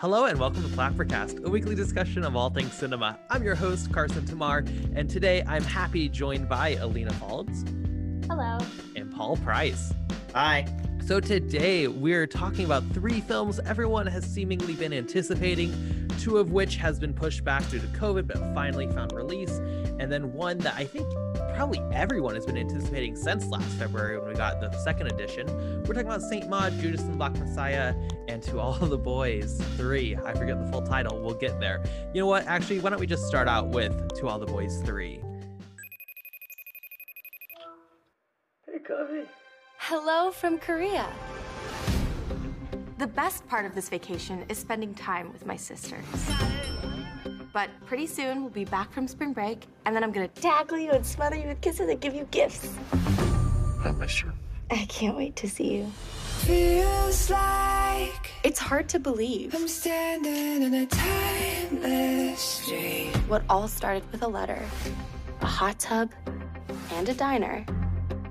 Hello and welcome to Flappercast, a weekly discussion of all things cinema. I'm your host, Carson Tamar, and today I'm happy joined by Alina Falds. Hello. And Paul Price. Hi. So today we're talking about three films everyone has seemingly been anticipating, two of which has been pushed back due to COVID but finally found release, and then one that I think probably everyone has been anticipating since last February when we got the second edition. We're talking about Saint Maud, Judas and Black Messiah, and To All the Boys 3. I forget the full title. We'll get there. You know what? Actually, why don't we just start out with To All the Boys 3? Hey, Covey. Hello from Korea. The best part of this vacation is spending time with my sisters. But pretty soon we'll be back from spring break, and then I'm gonna tackle you and smother you with kisses and give you gifts. I miss you. I can't wait to see you. Feels like It's hard to believe. I'm standing in a timeless street. What all started with a letter, a hot tub, and a diner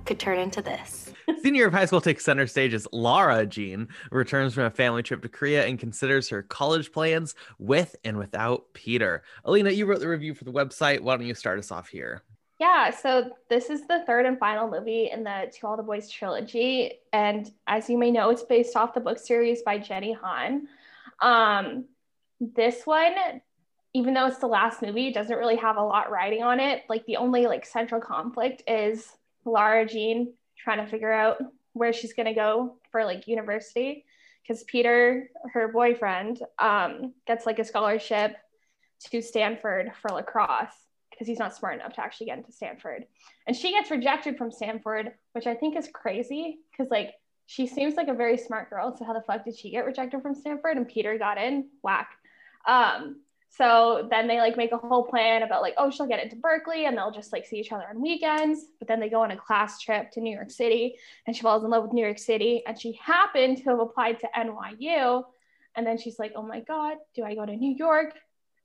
could turn into this. Senior of high school takes center stage as Lara Jean returns from a family trip to Korea and considers her college plans with and without Peter. Alina, you wrote the review for the website. Why don't you start us off here? Yeah, so this is the third and final movie in the To All the Boys trilogy. And as you may know, it's based off the book series by Jenny Han. Um, this one, even though it's the last movie, it doesn't really have a lot riding on it. Like the only like central conflict is Lara Jean trying to figure out where she's gonna go for like university. Because Peter, her boyfriend, um, gets like a scholarship to Stanford for lacrosse because he's not smart enough to actually get into Stanford. And she gets rejected from Stanford, which I think is crazy because like she seems like a very smart girl. So how the fuck did she get rejected from Stanford and Peter got in? Whack. Um, so then they like make a whole plan about like, oh, she'll get into Berkeley and they'll just like see each other on weekends. But then they go on a class trip to New York City and she falls in love with New York City. And she happened to have applied to NYU. And then she's like, oh my God, do I go to New York?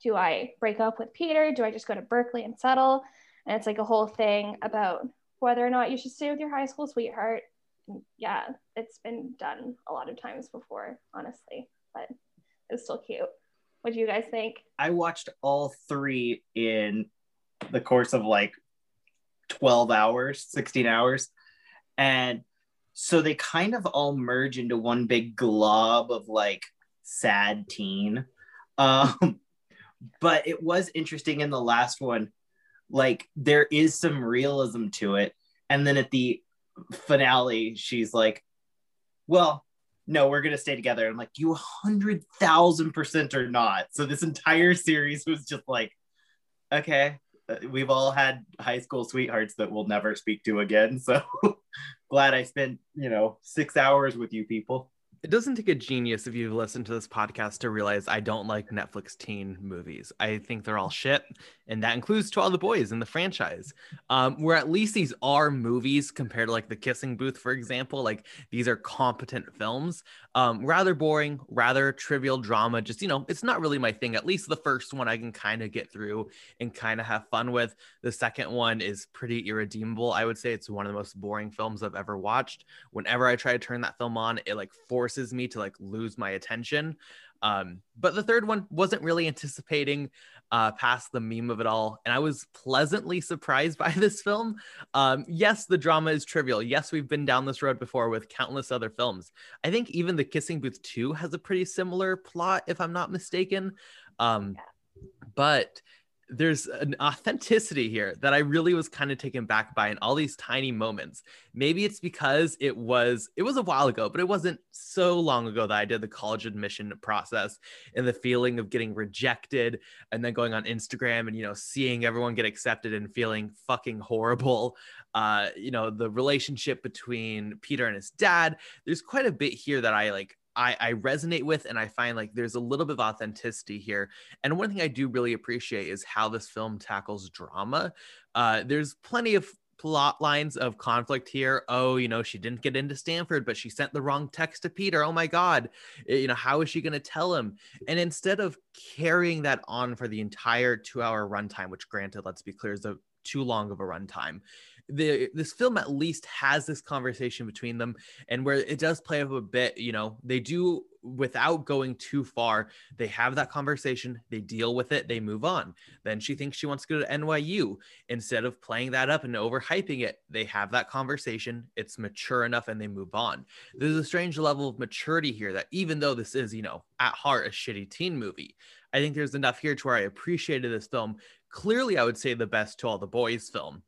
do I break up with Peter? Do I just go to Berkeley and settle? And it's like a whole thing about whether or not you should stay with your high school sweetheart. Yeah, it's been done a lot of times before, honestly, but it's still cute. What do you guys think? I watched all three in the course of like 12 hours, 16 hours. And so they kind of all merge into one big glob of like sad teen. Um, but it was interesting in the last one like there is some realism to it and then at the finale she's like well no we're gonna stay together. I'm like you 100000 percent or not. So this entire series was just like okay uh, we've all had high school sweethearts that we'll never speak to again. So glad i spent you know six hours with you people it doesn't take a genius if you've listened to this podcast to realize I don't like Netflix teen movies. I think they're all shit, and that includes To All the Boys in the franchise. Um, where at least these are movies compared to like The Kissing Booth, for example. Like these are competent films. Um, rather boring, rather trivial drama. Just you know, it's not really my thing. At least the first one I can kind of get through and kind of have fun with. The second one is pretty irredeemable. I would say it's one of the most boring films I've ever watched. Whenever I try to turn that film on, it like forces forces me to like lose my attention. Um, but the third one wasn't really anticipating uh, past the meme of it all. And I was pleasantly surprised by this film. Um, yes, the drama is trivial. Yes, we've been down this road before with countless other films. I think even The Kissing Booth 2 has a pretty similar plot, if I'm not mistaken. Um, but there's an authenticity here that I really was kind of taken back by in all these tiny moments. Maybe it's because it was it was a while ago, but it wasn't so long ago that I did the college admission process and the feeling of getting rejected and then going on Instagram and you know seeing everyone get accepted and feeling fucking horrible. Uh, you know, the relationship between Peter and his dad. There's quite a bit here that I like I, I resonate with and I find like there's a little bit of authenticity here. And one thing I do really appreciate is how this film tackles drama. Uh, there's plenty of plot lines of conflict here. Oh, you know, she didn't get into Stanford, but she sent the wrong text to Peter. Oh my God. Eh, you know, how is she going to tell him? And instead of carrying that on for the entire two hour runtime, which granted, let's be clear, is a too long of a runtime. The this film at least has this conversation between them and where it does play up a bit you know they do without going too far they have that conversation they deal with it they move on. Then she thinks she wants to go to nyu instead of playing that up and overhyping it they have that conversation it's mature enough and they move on. There's a strange level of maturity here that even though this is you know at heart a shitty teen movie i think there's enough here to where i appreciated this film. Clearly i would say the best to all the boys film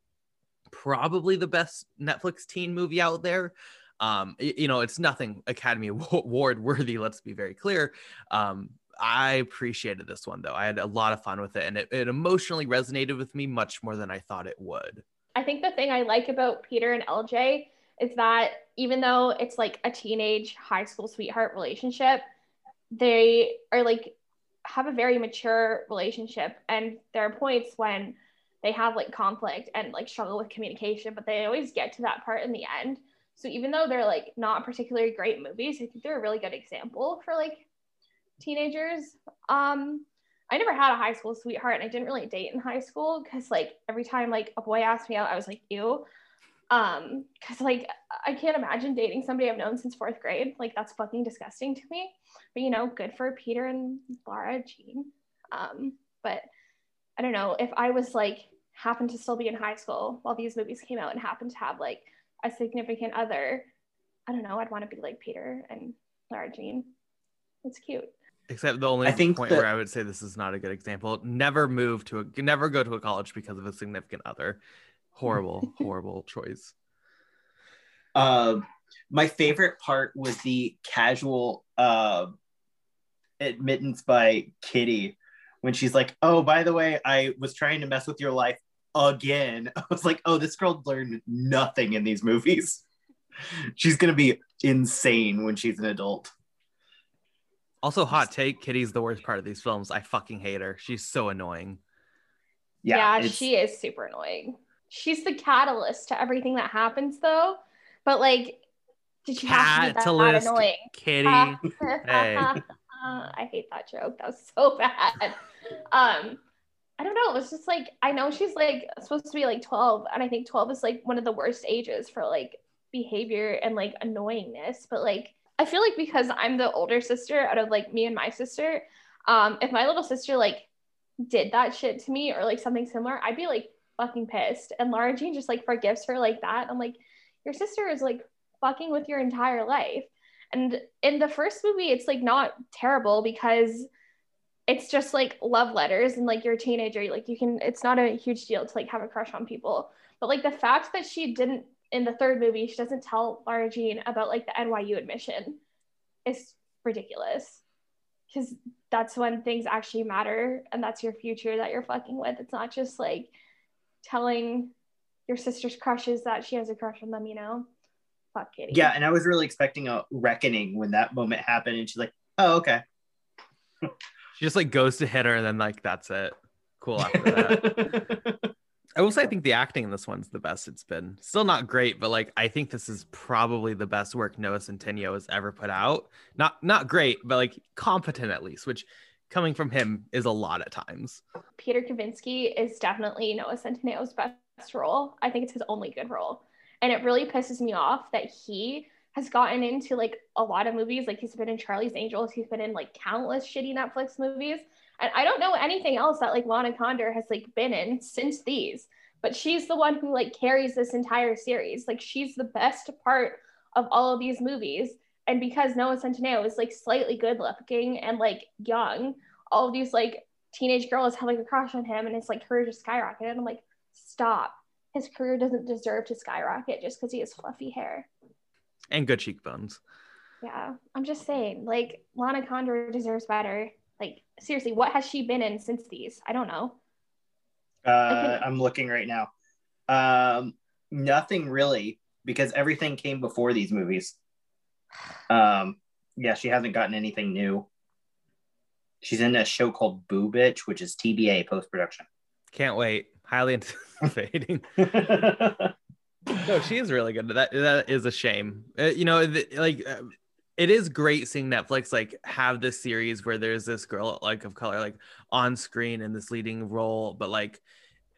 probably the best Netflix teen movie out there. Um, you know, it's nothing Academy Award worthy. Let's be very clear. Um, I appreciated this one though. I had a lot of fun with it, and it, it emotionally resonated with me much more than I thought it would. I think the thing I like about Peter and LJ is that even though it's like a teenage high school sweetheart relationship, they are like have a very mature relationship, and there are points when they have like conflict and like struggle with communication, but they always get to that part in the end. So even though they're like not particularly great movies, I think they're a really good example for like teenagers. Um, I never had a high school sweetheart and I didn't really date in high school because like every time like a boy asked me out, I was like, ew. Um, because like I can't imagine dating somebody I've known since fourth grade. Like that's fucking disgusting to me. But you know, good for Peter and Lara Jean. Um, but I don't know if I was like happened to still be in high school while these movies came out and happened to have like a significant other. I don't know. I'd want to be like Peter and Lara Jean. It's cute. Except the only I think point that- where I would say this is not a good example. Never move to a never go to a college because of a significant other. Horrible, horrible choice. Uh, my favorite part was the casual uh, admittance by Kitty when she's like, "Oh, by the way, I was trying to mess with your life again." I was like, "Oh, this girl learned nothing in these movies. she's gonna be insane when she's an adult." Also, hot take: Kitty's the worst part of these films. I fucking hate her. She's so annoying. Yeah, it's- she is super annoying. She's the catalyst to everything that happens though. But like, did she have to be that, that annoying? Kitty. Hey. I hate that joke. That was so bad. Um, I don't know. It was just like I know she's like supposed to be like 12, and I think 12 is like one of the worst ages for like behavior and like annoyingness. But like I feel like because I'm the older sister out of like me and my sister, um, if my little sister like did that shit to me or like something similar, I'd be like fucking pissed. And Laura Jean just like forgives her like that. I'm like, your sister is like fucking with your entire life. And in the first movie, it's like not terrible because it's just like love letters and like you're a teenager, like you can, it's not a huge deal to like have a crush on people. But like the fact that she didn't in the third movie, she doesn't tell Laura Jean about like the NYU admission is ridiculous. Because that's when things actually matter and that's your future that you're fucking with. It's not just like telling your sister's crushes that she has a crush on them, you know? Fuck Kitty. Yeah, and I was really expecting a reckoning when that moment happened, and she's like, "Oh, okay." She just like goes to hit her, and then like that's it. Cool after that. I will say I think the acting in this one's the best it's been. Still not great, but like I think this is probably the best work Noah Centineo has ever put out. Not not great, but like competent at least, which coming from him is a lot at times. Peter Kavinsky is definitely Noah Centineo's best role. I think it's his only good role. And it really pisses me off that he has gotten into like a lot of movies. Like he's been in Charlie's Angels, he's been in like countless shitty Netflix movies. And I don't know anything else that like Lana Condor has like been in since these, but she's the one who like carries this entire series. Like she's the best part of all of these movies. And because Noah Centineo is like slightly good looking and like young, all of these like teenage girls have like a crush on him and his like career just skyrocketed. I'm like, stop. His career doesn't deserve to skyrocket just because he has fluffy hair. And good cheekbones. Yeah, I'm just saying, like Lana Condor deserves better. Like seriously, what has she been in since these? I don't know. Uh, I'm looking right now. Um, nothing really, because everything came before these movies. Um, yeah, she hasn't gotten anything new. She's in a show called Boo Bitch, which is TBA post production. Can't wait. Highly anticipating. no, she is really good. That that is a shame. Uh, you know, th- like uh, it is great seeing Netflix like have this series where there's this girl like of color like on screen in this leading role, but like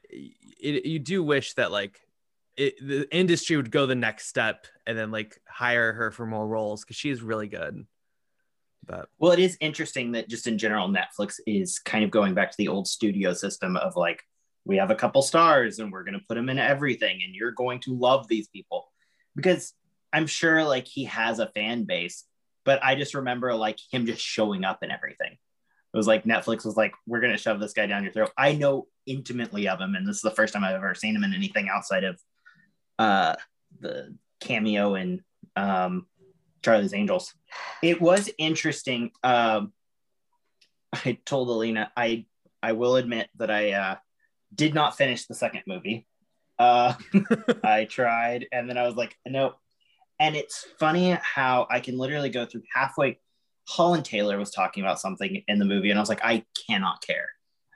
it, you do wish that like it, the industry would go the next step and then like hire her for more roles because she's really good. But Well, it is interesting that just in general, Netflix is kind of going back to the old studio system of like, we have a couple stars and we're going to put them in everything and you're going to love these people. Because I'm sure like he has a fan base, but I just remember like him just showing up and everything. It was like Netflix was like, we're going to shove this guy down your throat. I know intimately of him. And this is the first time I've ever seen him in anything outside of uh, the cameo in um, Charlie's Angels. It was interesting. Um, I told Alina, I I will admit that I uh, did not finish the second movie. Uh, I tried, and then I was like, nope. And it's funny how I can literally go through halfway. Holland Taylor was talking about something in the movie, and I was like, I cannot care,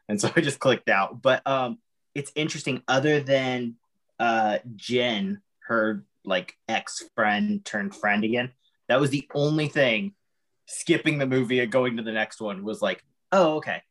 and so I just clicked out. But um, it's interesting. Other than uh, Jen, her like ex friend turned friend again, that was the only thing. Skipping the movie and going to the next one was like, oh okay,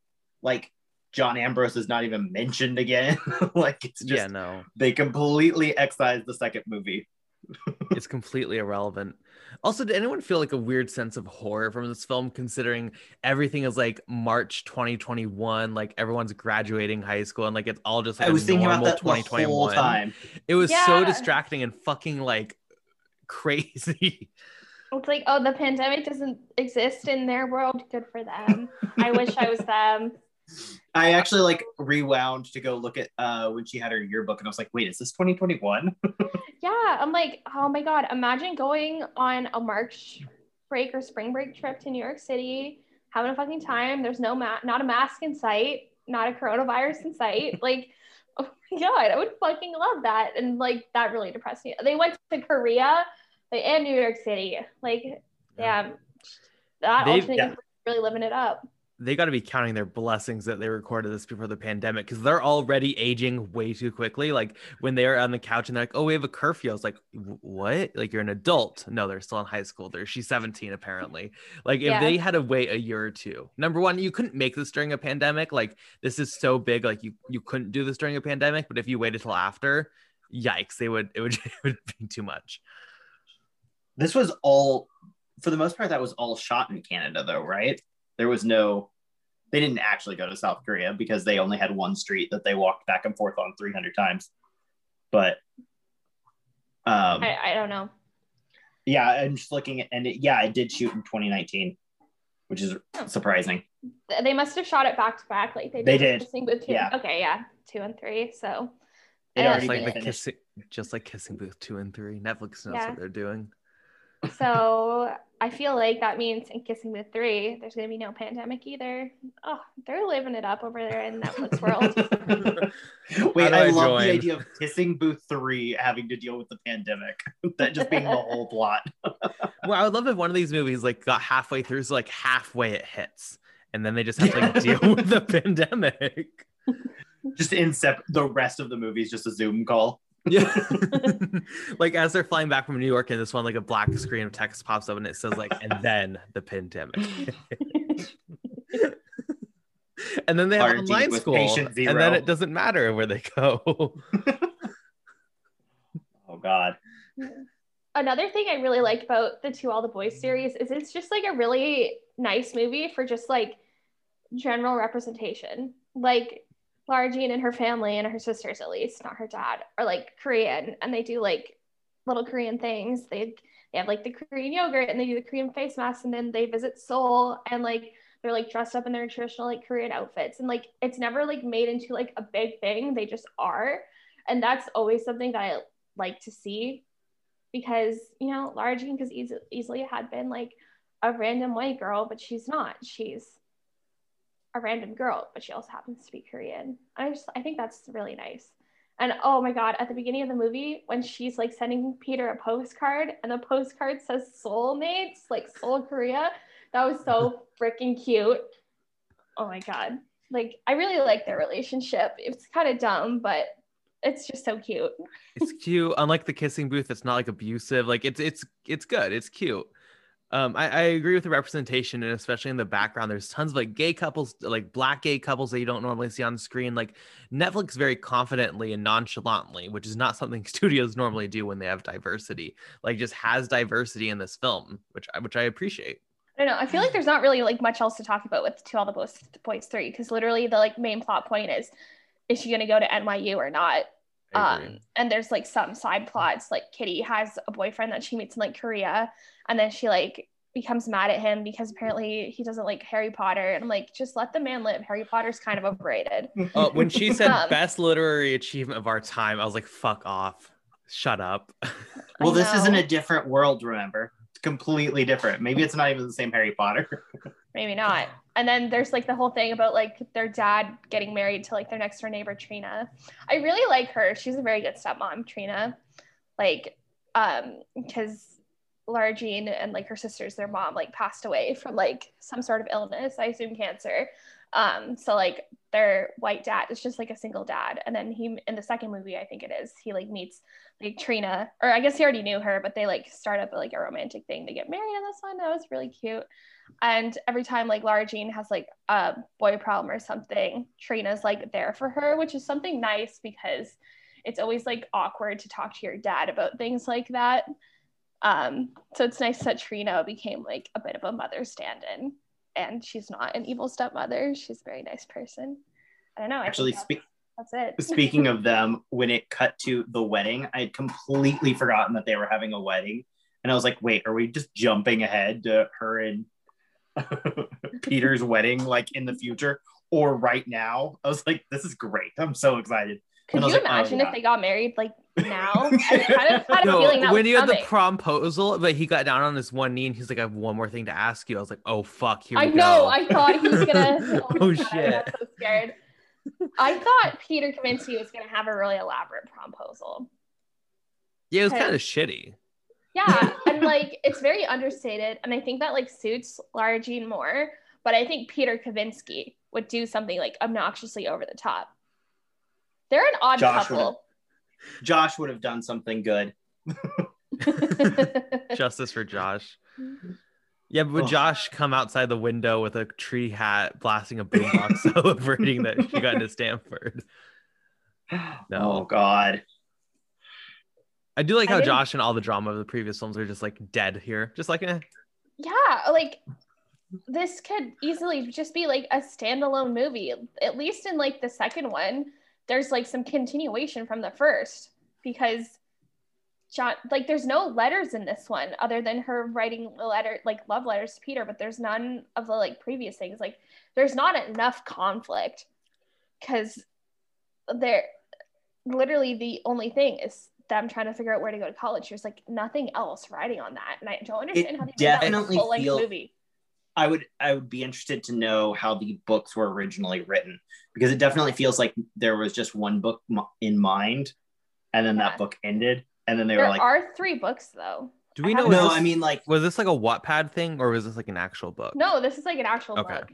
like John Ambrose is not even mentioned again. like it's just yeah, no, they completely excised the second movie. it's completely irrelevant. Also, did anyone feel like a weird sense of horror from this film, considering everything is like March 2021, like everyone's graduating high school, and like it's all just like I was a thinking about normal that the whole 2021. time. It was so distracting and fucking like crazy. It's like, oh, the pandemic doesn't exist in their world. Good for them. I wish I was them. I actually like rewound to go look at uh when she had her yearbook, and I was like, wait, is this 2021? Yeah, I'm like, oh my god, imagine going on a March break or spring break trip to New York City, having a fucking time. There's no ma- not a mask in sight, not a coronavirus in sight. Like, oh my god, I would fucking love that. And like that really depressed me. They went to Korea like, and New York City. Like, damn, that They've- yeah. universe really living it up. They got to be counting their blessings that they recorded this before the pandemic because they're already aging way too quickly. Like when they're on the couch and they're like, "Oh, we have a curfew." I was like, "What? Like you're an adult?" No, they're still in high school. They're she's 17 apparently. Like if Yeah. they had to wait a year or two, number one, you couldn't make this during a pandemic. Like this is so big, like you you couldn't do this during a pandemic. But if you waited till after, yikes, they would it would it would be too much. this was all, for the most part, that was all shot in Canada, though, right? There was no, they didn't actually go to South Korea because they only had one street that they walked back and forth on 300 times. But, um, I, I don't know. yeah, I'm just looking at, and it, yeah, it did shoot in 2019, which is surprising. They must have shot it back to back, like they did. They did. Kissing Booth two. Yeah. Okay, yeah, two and three. So It Yeah. already Just like the kissing, just like kissing booth two and three. Netflix knows Yeah. what they're doing. So I feel like that means in Kissing Booth 3, there's going to be no pandemic either. Oh, they're living it up over there in Netflix world. Wait, I, I love join? the idea of kissing booth three having to deal with the pandemic. that just being the whole plot. Well, I would love if one of these movies like got halfway through, so like halfway it hits, and then they just have to like deal with the pandemic. Just in sep- the rest of the movie is just a Zoom call. Yeah, like as they're flying back from New York, and this one like a black screen of text pops up, and it says like, and then the pandemic, and then they have Quarantined online school, and then it doesn't matter where they go. Oh God. Another thing I really like about the To All the Boys series is it's just like a really nice movie for just like general representation. Like Lara Jean and her family and her sisters, at least, not her dad, are like Korean and they do like little Korean things. They they have like the Korean yogurt and they do the Korean face masks and then they visit Seoul and like they're like dressed up in their traditional like Korean outfits and like it's never like made into like a big thing. They just are. And that's always something that I like to see because you know Lara Jean because easily, easily had been like a random white girl, but she's not. She's a random girl, but she also happens to be Korean. I just I think that's really nice. And oh my god, at the beginning of the movie, when she's like sending Peter a postcard and the postcard says soulmates, like soul Korea, that was so freaking cute. Oh my god. Like I really like their relationship. It's kind of dumb, but it's just so cute. it's cute. Unlike the kissing booth, it's not like abusive. Like it's it's it's good. It's cute. Um, I, I agree with the representation, and especially in the background, there's tons of like gay couples, like black gay couples that you don't normally see on the screen. Like Netflix very confidently and nonchalantly, which is not something studios normally do when they have diversity. Like just has diversity in this film, which I which I appreciate. I don't know. I feel like there's not really like much else to talk about with To All the Boys, Boys Three because literally the like main plot point is is she gonna go to NYU or not? I agree. Um, and there's like some side plots. Like Kitty has a boyfriend that she meets in like Korea, and then she like becomes mad at him because apparently he doesn't like Harry Potter. And I'm like, just let the man live. Harry Potter's kind of overrated. Oh, when she said Um, best literary achievement of our time, I was like, "Fuck off, shut up." Well, this is in know. a different world, remember? It's completely different. Maybe it's not even the same Harry Potter. maybe not. And then there's like the whole thing about like their dad getting married to like their next door neighbor Trina. I really like her. She's a very good stepmom, Trina. Like, um, because Lara Jean and like her sisters, their mom like passed away from like some sort of illness. I assume cancer. Um, so like their white dad is just like a single dad. And then he in the second movie, I think it is, he like meets like Trina, or I guess he already knew her, but they like start up like a romantic thing They get married in this one. That was really cute. And every time like Lara Jean has like a boy problem or something, Trina's like there for her, which is something nice because it's always like awkward to talk to your dad about things like that. Um, so it's nice that Trina became like a bit of a mother stand-in, and she's not an evil stepmother. She's a very nice person. I don't know. I Actually, speak spe- that's it. speaking of them, when it cut to the wedding, I had completely forgotten that they were having a wedding. And I was like, wait, are we just jumping ahead to her and Peter's wedding, like in the future or right now? I was like, this is great. I'm so excited. Could you was like, oh, imagine yeah. if they got married like now? I kind of had a No, feeling that when was you had the coming. promposal, but he got down on his one knee and he's like, "I have one more thing to ask you." I was like, "Oh fuck, here I we know. go." I thought he was gonna. Oh, my God, I shit. got so scared. I thought Peter Kavinsky was gonna have a really elaborate proposal. yeah, it was kind of shitty. Yeah, and like it's very understated, and I think that like suits Lara Jean more. But I think Peter Kavinsky would do something like obnoxiously over the top. They're an odd Josh couple. Josh would have done something good. Justice for Josh. Yeah, but would Ugh. Josh come outside the window with a tree hat, blasting a boombox, celebrating that she got into Stanford? No. Oh God. I do like how Josh and all the drama of the previous films are just like dead here, just like eh. yeah, like this could easily just be like a standalone movie. At least in like the second one, there's like some continuation from the first because John like there's no letters in this one other than her writing a letter like love letters to Peter, but there's none of the like previous things. Like there's not enough conflict because there literally the only thing is them trying to figure out where to go to college. There's like nothing else riding on that. And I don't understand how they that definitely length feel- movie. I would I would be interested to know how the books were originally written because it definitely feels like there was just one book in mind, and then Yeah. that book ended, and then they There were like, are three books though. Do we I know? no, this- I mean like was this like a Wattpad thing or was this like an actual book? No, this is like an actual Okay. book.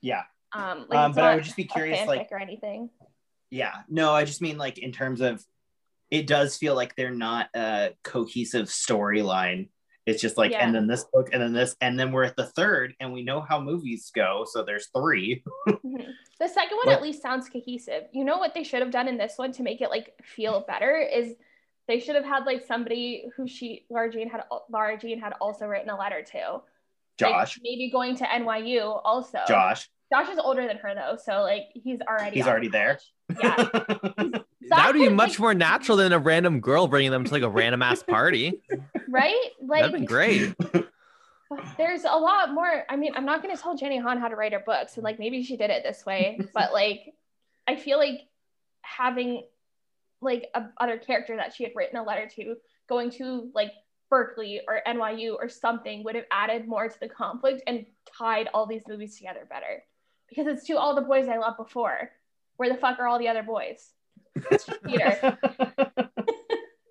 yeah, Um, like Um, but I would just be curious, like- or anything. yeah. No, I just mean like in terms of, it does feel like they're not a cohesive storyline. It's just like, Yeah. and then this book, and then this, and then we're at the third, and we know how movies go, so there's three. Mhm. The second one Like- at least sounds cohesive. You know what they should have done in this one to make it like feel better is they should have had like somebody who she Laura Jean had Laura Jean had also written a letter to. Like, Josh, maybe going to NYU also. Josh, Josh is older than her though, so like he's already He's already there. Yeah, that would be could, much like, more natural than a random girl bringing them to like a random ass party. right. Like That'd been great. there's a lot more. I mean, I'm not going to tell Jenny Han how to write her books, and like maybe she did it this way, but like I feel like having like a other character that she had written a letter to going to like Berkeley or NYU or something would have added more to the conflict and tied all these movies together better. Because it's to all the boys I loved before. Where the fuck are all the other boys? It's just Peter.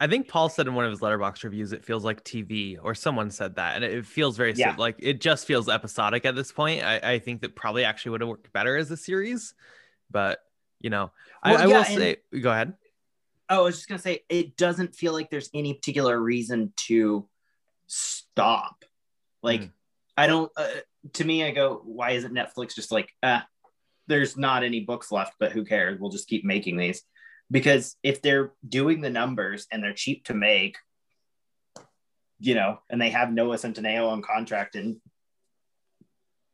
I think Paul said in one of his Letterboxd reviews, it feels like TV, or someone said that, and it feels very Yeah. like it just feels episodic at this point. I, I think that probably actually would have worked better as a series, but you know, I, Well, I yeah, will and- say, go ahead. Oh, I was just gonna say it doesn't feel like there's any particular reason to stop. Like, Mm. I don't. Uh, to me, I go, why isn't Netflix just like, ah, there's not any books left, but who cares? We'll just keep making these. Because if they're doing the numbers and they're cheap to make, you know, and they have Noah Centineo on contract and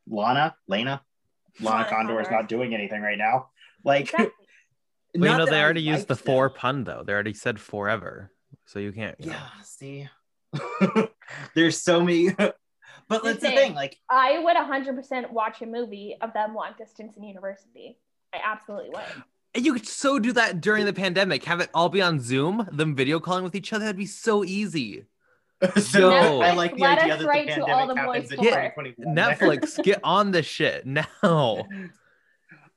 Lana, Lena, Lana Lana Condor is not doing anything right now. Like, Exactly. Well, you know, that they I already used the liked four them. pun though. They already said forever, so you can't. you know. Yeah, see, there's so many, but that's the Listen, thing. Like, I would 100% watch a movie of them long distance in university. I absolutely would. And you could so do that during the pandemic. Have it all be on Zoom, them video calling with each other. That'd be so easy. so Yo. I like the idea us that the to all pandemic the happens boys in tour. 2021. Netflix, get on the shit now.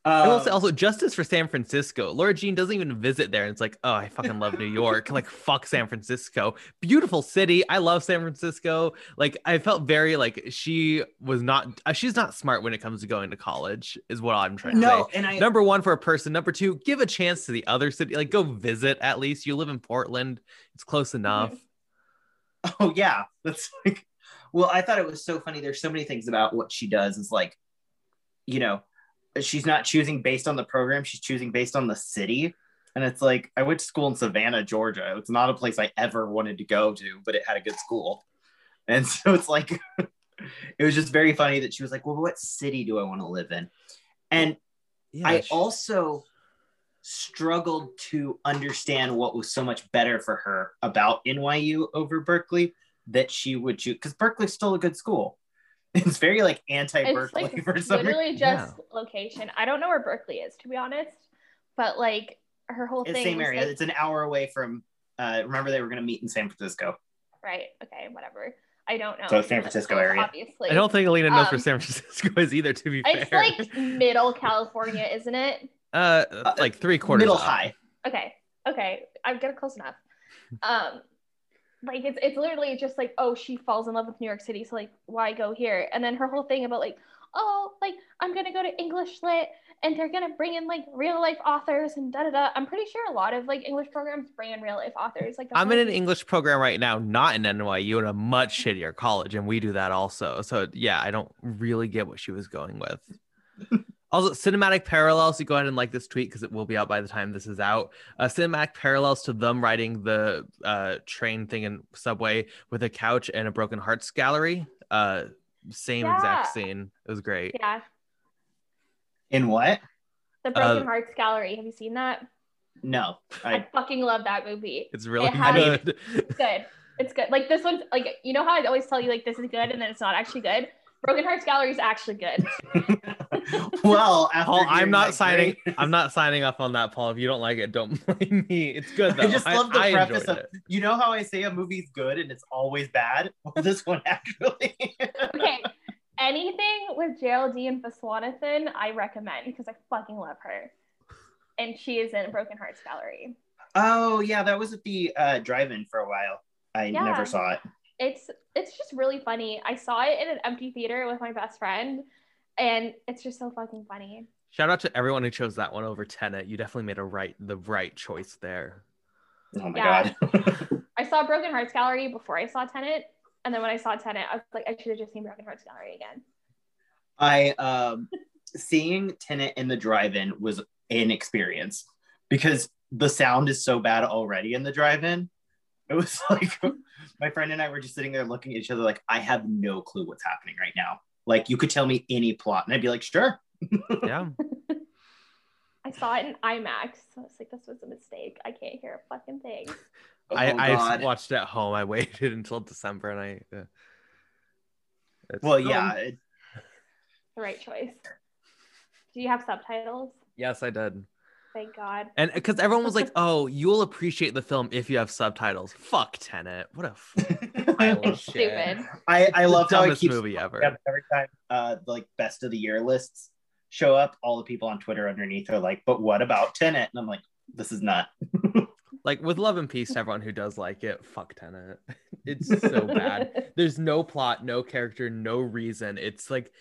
I will say also justice for San Francisco. Laura Jean doesn't even visit there. And it's like, oh, I fucking love New York. like, fuck San Francisco. Beautiful city. I love San Francisco. Like, I felt very like she was not, uh, she's not smart when it comes to going to college, is what I'm trying to no, say. and I Number one for a person. Number two, give a chance to the other city. Like, go visit at least. You live in Portland, it's close enough. Oh yeah, that's like. Well, I thought it was so funny. There's so many things about what she does. Is like, you know, she's not choosing based on the program. She's choosing based on the city. And it's like I went to school in Savannah, Georgia. It's not a place I ever wanted to go to, but it had a good school. And so it's like, it was just very funny that she was like, "Well, what city do I want to live in?" And Yeah, I she- also struggled to understand what was so much better for her about NYU over Berkeley that she would choose because Berkeley's still a good school. It's very like anti-Berkeley like for some reason. literally just location. I don't know where Berkeley is, to be honest. But like her whole It's thing. same area. like- It's an hour away from. Uh, remember, they were going to meet in San Francisco. right. Okay. Whatever. I don't know. So San Francisco area. Obviously. I don't think Alina knows where um, San Francisco is either, to be It's fair. It's like middle California, isn't it? uh, like three quarters. Middle up. high. Okay. Okay. I'm getting close enough. Um, like it's it's literally just like oh she falls in love with New York City, so like why go here? And then her whole thing about like oh like I'm gonna go to English lit and they're gonna bring in like real life authors and da da da. I'm pretty sure a lot of like English programs bring in real life authors. Like I'm in an English program right now, not in NYU, in a much shittier college, and we do that also. So yeah, I don't really get what she was going with. also, cinematic parallels. You go ahead and like this tweet because it will be out by the time this is out. Uh, cinematic parallels to them riding the uh, train thing in subway with a couch and a broken hearts gallery. Uh, same exact scene. It was great. yeah In what? the Broken Uh, Hearts Gallery. Have you seen that? No, I, I fucking love that movie. It's really It has- good. It's good. It's good. Like this one's like you know how I always tell you like this is good and then it's not actually good. Broken Hearts Gallery is actually good. well, Paul, I'm not signing. great- I'm not signing up on that, Paul. If you don't like it, don't blame me. It's good though. I just love the I preface enjoyed of it. you know how I say a movie's good and it's always bad. Well, this one actually. Okay. Anything with Geraldine Viswanathan, I recommend because I fucking love her. And she is in Broken Hearts Gallery. oh yeah, that was at the uh, drive-in for a while. I Yeah. never saw it. It's it's just really funny. I saw it in an empty theater with my best friend, and it's just so fucking funny. Shout out to everyone who chose that one over Tenet. You definitely made a right, the right choice there. Oh my Yeah. god. I saw Broken Hearts Gallery before I saw Tenet, and then when I saw Tenet, I was like, I should have just seen Broken Hearts Gallery again. I um seeing Tenet in the drive-in was an experience because the sound is so bad already in the drive-in. It was like my friend and I were just sitting there looking at each other like I have no clue what's happening right now. Like you could tell me any plot and I'd be like, sure. Yeah. I saw it in IMAX. So I was like, this was a mistake. I can't hear a fucking thing. I, Oh, I God. watched it at home. I waited until December and I. Uh, it's- Well, yeah. it- The right choice. Do you have subtitles? yes, I did. Thank God. And because everyone was like, "Oh, you'll appreciate the film if you have subtitles." Fuck Tenet. What a f- pile of It's shit. stupid. I, I love how it keeps movie ever. Every time uh the, like best of the year lists show up, all the people on Twitter underneath are like, but what about Tenet? And I'm like, this is not. Like with love and peace to everyone who does like it. Fuck Tenet. It's so bad. There's no plot, no character, no reason. It's like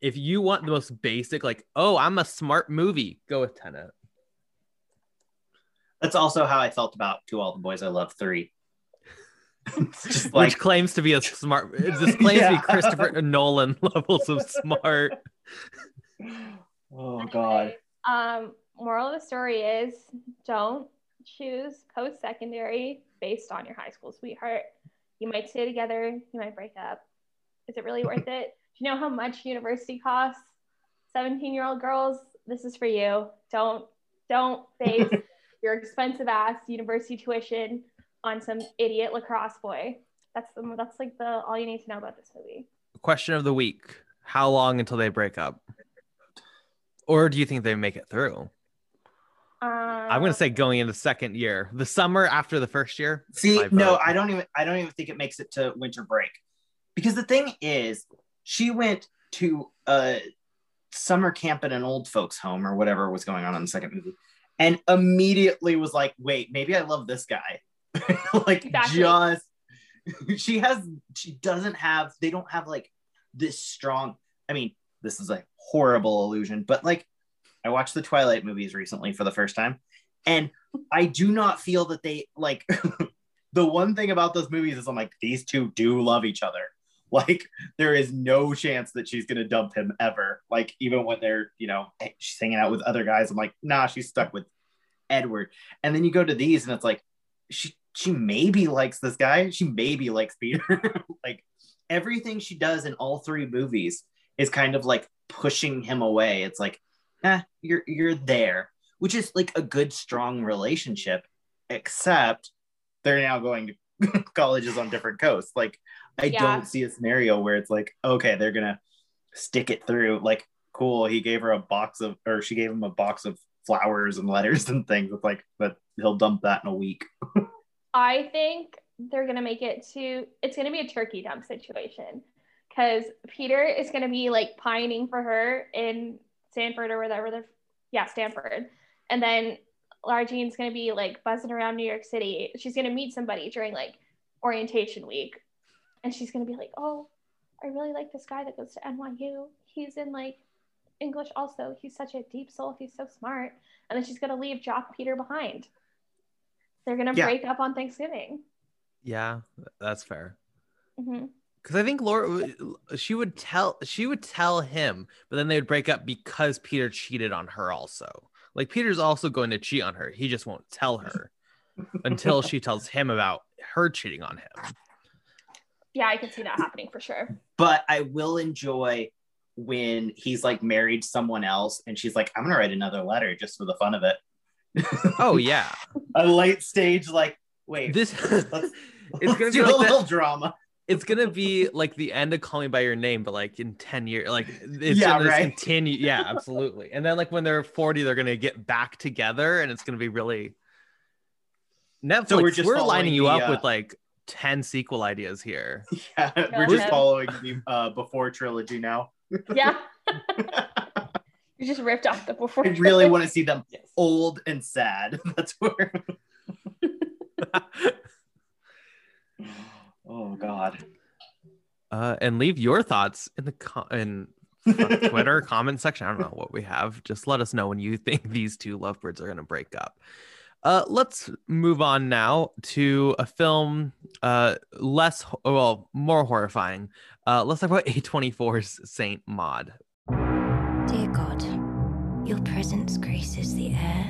if you want the most basic, like, oh, I'm a smart movie, go with Tenet. That's also how I felt about To All the Boys I Love three. Like Which claims to be a smart. This claims to be Christopher Nolan levels of smart. oh god. Um, moral of the story is don't choose post secondary based on your high school sweetheart. You might stay together, you might break up. Is it really worth it? Do you know how much university costs? 17 year old girls, this is for you. Don't don't base your expensive ass university tuition on some idiot lacrosse boy. That's the that's like the all you need to know about this movie. Question of the week: How long until they break up? Or do you think they make it through? Um, I'm gonna say going into second year, the summer after the first year. See, no. I don't even I don't even think it makes it to winter break. Because the thing is, she went to a summer camp at an old folks home or whatever was going on in the second movie and immediately was like, "Wait, maybe I love this guy." like Exactly. just she has she doesn't have they don't have like this strong I mean, this is a horrible illusion, but like I watched the Twilight movies recently for the first time and I do not feel that they like the one thing about those movies is I'm like, these two do love each other. Like, there is no chance that she's gonna dump him ever. Like, even when they're, you know, she's hanging out with other guys, I'm like, nah, she's stuck with Edward. And then you go to these, and it's like, she she maybe likes this guy. She maybe likes Peter. like, everything she does in all three movies is kind of like pushing him away. It's like, eh, you're you're there, which is like a good, strong relationship, except they're now going to colleges on different coasts. Like, I Yeah. don't see a scenario where it's like, okay, they're gonna stick it through. Like, cool, he gave her a box of, or she gave him a box of flowers and letters and things. It's like, but he'll dump that in a week. I think they're gonna make it to it's gonna be a turkey dump situation because Peter is gonna be like pining for her in Stanford or whatever the yeah Stanford, and then Lara Jean's gonna be like buzzing around New York City. She's gonna meet somebody during like orientation week, and she's gonna be like, oh, I really like this guy that goes to NYU. He's in like English also. He's such a deep soul. He's so smart. And then she's gonna leave Jock Peter behind. They're gonna Yeah. break up on Thanksgiving. Yeah, that's fair. hmm Because I think Laura, she would tell, she would tell him, but then they would break up because Peter cheated on her. Also, like Peter's also going to cheat on her. He just won't tell her until she tells him about her cheating on him. Yeah, I can see that happening for sure. But I will enjoy when he's like married someone else and she's like, I'm gonna write another letter just for the fun of it. Oh yeah, a late stage, like, wait, this let's, it's gonna let's be do a like little that. drama. It's gonna be like the end of Call Me by Your Name, but like in ten years, like it's Yeah, gonna right. continue. Yeah, absolutely. And then like when they're forty, they're gonna get back together, and it's gonna be really. Netflix, So we're we're, lining following you the, up uh, with like ten sequel ideas here. Yeah, we're just ahead. following the uh, before trilogy now. Yeah. you just ripped off the before. I really want to see them Yes. old and sad. That's where. oh God. Uh, and leave your thoughts in the co- in Twitter comment section. I don't know what we have. Just let us know when you think these two lovebirds are going to break up. Uh, let's move on now to a film uh, less, well, more horrifying. Uh, let's talk about A24's Saint Maud. Dear God, your presence graces the air,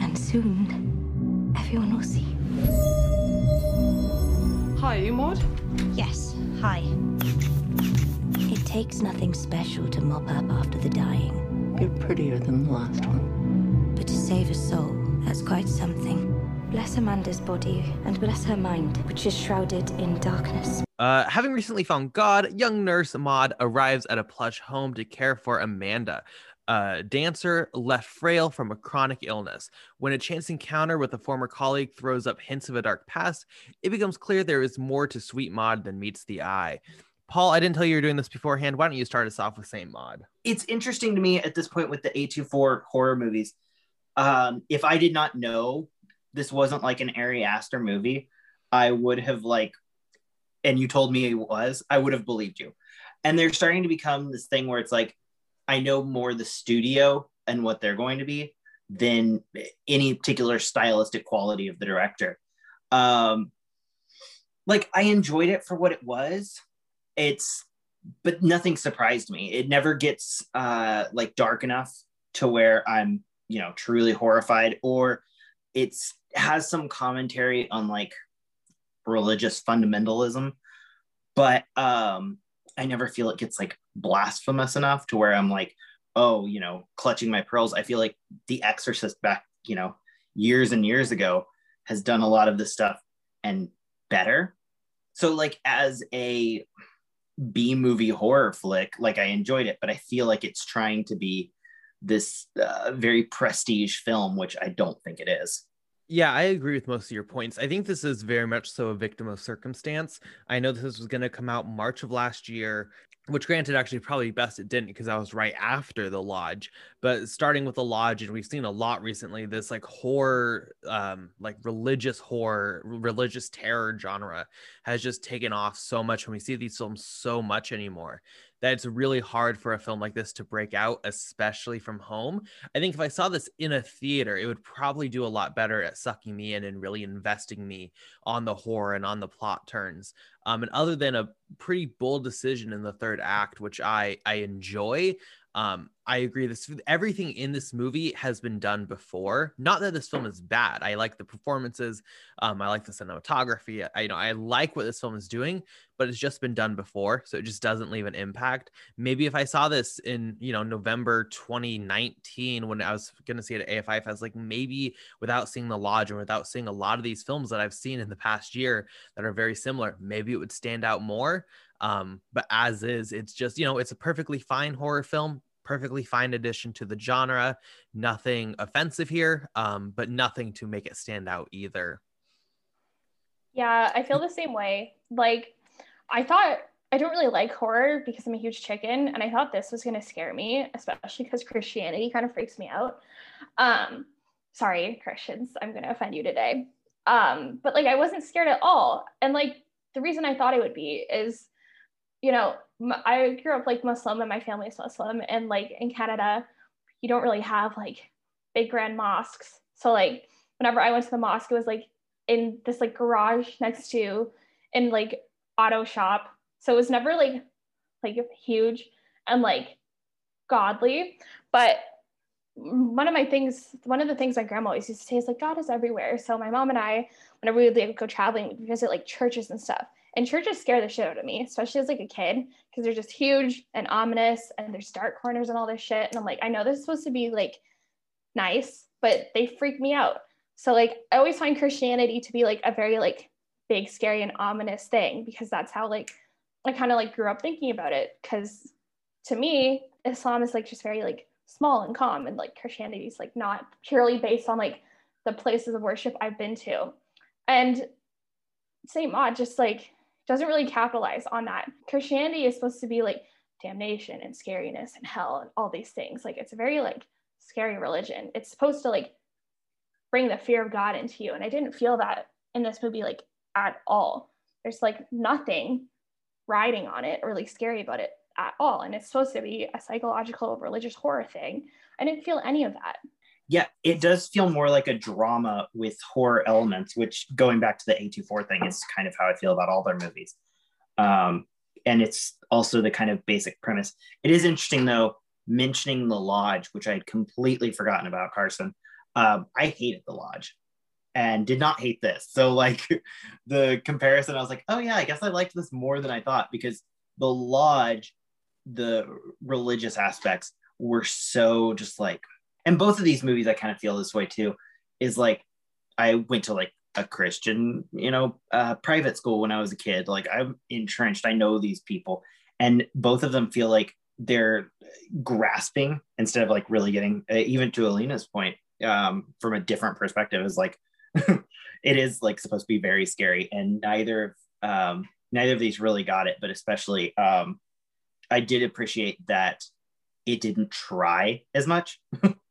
and soon everyone will see. Hi, you Maud? Yes, hi. It takes nothing special to mop up after the dying, You're prettier than the last one. but to save a soul, that's quite something. Bless Amanda's body and bless her mind, which is shrouded in darkness. Uh, having recently found God, young nurse Maud arrives at a plush home to care for Amanda, a dancer left frail from a chronic illness. When a chance encounter with a former colleague throws up hints of a dark past, it becomes clear there is more to Sweet Maud than meets the eye. Paul, I didn't tell you you were doing this beforehand. Why don't you start us off with Saint Maud? It's interesting to me at this point with the A24 horror movies. Um, if I did not know this wasn't like an Ari Aster movie, I would have like, and you told me it was, I would have believed you. And they're starting to become this thing where it's like, I know more the studio and what they're going to be than any particular stylistic quality of the director. Um, like I enjoyed it for what it was. It's but nothing surprised me. It never gets uh like dark enough to where I'm, you know, truly horrified or it's has some commentary on like religious fundamentalism, but um I never feel it gets like blasphemous enough to where I'm like, oh, you know, clutching my pearls. I feel like The Exorcist back, you know, years and years ago has done a lot of this stuff and better. So like as a B movie horror flick, like I enjoyed it, but I feel like it's trying to be this uh, very prestige film, which I don't think it is. Yeah, I agree with most of your points. I think this is very much so a victim of circumstance. I know this was going to come out March of last year, which granted actually probably best it didn't because I was right after the lodge. But starting with the lodge, and we've seen a lot recently, this like horror, um, like religious horror, religious terror genre has just taken off so much, and we see these films so much anymore that it's really hard for a film like this to break out, especially from home. I think if I saw this in a theater, it would probably do a lot better at sucking me in and really investing me on the horror and on the plot turns. Um, and other than a pretty bold decision in the third act, which I I enjoy, um, I agree. This everything in this movie has been done before. Not that this film is bad. I like the performances. Um, I like the cinematography. I you know I like what this film is doing, but it's just been done before, so it just doesn't leave an impact. Maybe if I saw this in you know November 2019 when I was going to see it at AFI, I was like maybe without seeing the lodge and without seeing a lot of these films that I've seen in the past year that are very similar, maybe it would stand out more. Um, but as is, it's just, you know, it's a perfectly fine horror film, perfectly fine addition to the genre. Nothing offensive here, um, but nothing to make it stand out either. Yeah, I feel the same way. Like, I thought I don't really like horror because I'm a huge chicken, and I thought this was gonna scare me, especially because Christianity kind of freaks me out. Um, sorry, Christians, I'm gonna offend you today. Um, but like I wasn't scared at all, and like the reason I thought I would be is you know, I grew up like Muslim and my family is Muslim. And like in Canada, you don't really have like big grand mosques. So like whenever I went to the mosque, it was like in this like garage next to in like auto shop. So it was never like like huge and like godly. But one of my things, one of the things my grandma always used to say is like God is everywhere. So my mom and I, whenever we would like, go traveling, we'd visit like churches and stuff. And churches scare the shit out of me, especially as like a kid, because they're just huge and ominous and there's dark corners and all this shit. And I'm like, I know this is supposed to be like nice, but they freak me out. So like I always find Christianity to be like a very like big, scary, and ominous thing because that's how like I kind of like grew up thinking about it. Cause to me, Islam is like just very like small and calm and like Christianity is like not purely based on like the places of worship I've been to. And Saint Maud just like doesn't really capitalize on that. Christianity is supposed to be like damnation and scariness and hell and all these things. Like it's a very like scary religion. It's supposed to like bring the fear of God into you. And I didn't feel that in this movie like at all. There's like nothing riding on it or really scary about it at all. And it's supposed to be a psychological religious horror thing. I didn't feel any of that yeah, it does feel more like a drama with horror elements, which going back to the A24 thing is kind of how I feel about all their movies. Um, and it's also the kind of basic premise. It is interesting though, mentioning the lodge, which I had completely forgotten about, Carson. Um, I hated the lodge and did not hate this. So, like the comparison, I was like, oh, yeah, I guess I liked this more than I thought because the lodge, the religious aspects were so just like and both of these movies I kind of feel this way too is like I went to like a Christian, you know, uh, private school when I was a kid. Like I'm entrenched, I know these people, and both of them feel like they're grasping instead of like really getting. Uh, even to Alina's point, um, from a different perspective, is like it is like supposed to be very scary, and neither um, neither of these really got it. But especially, um, I did appreciate that it didn't try as much.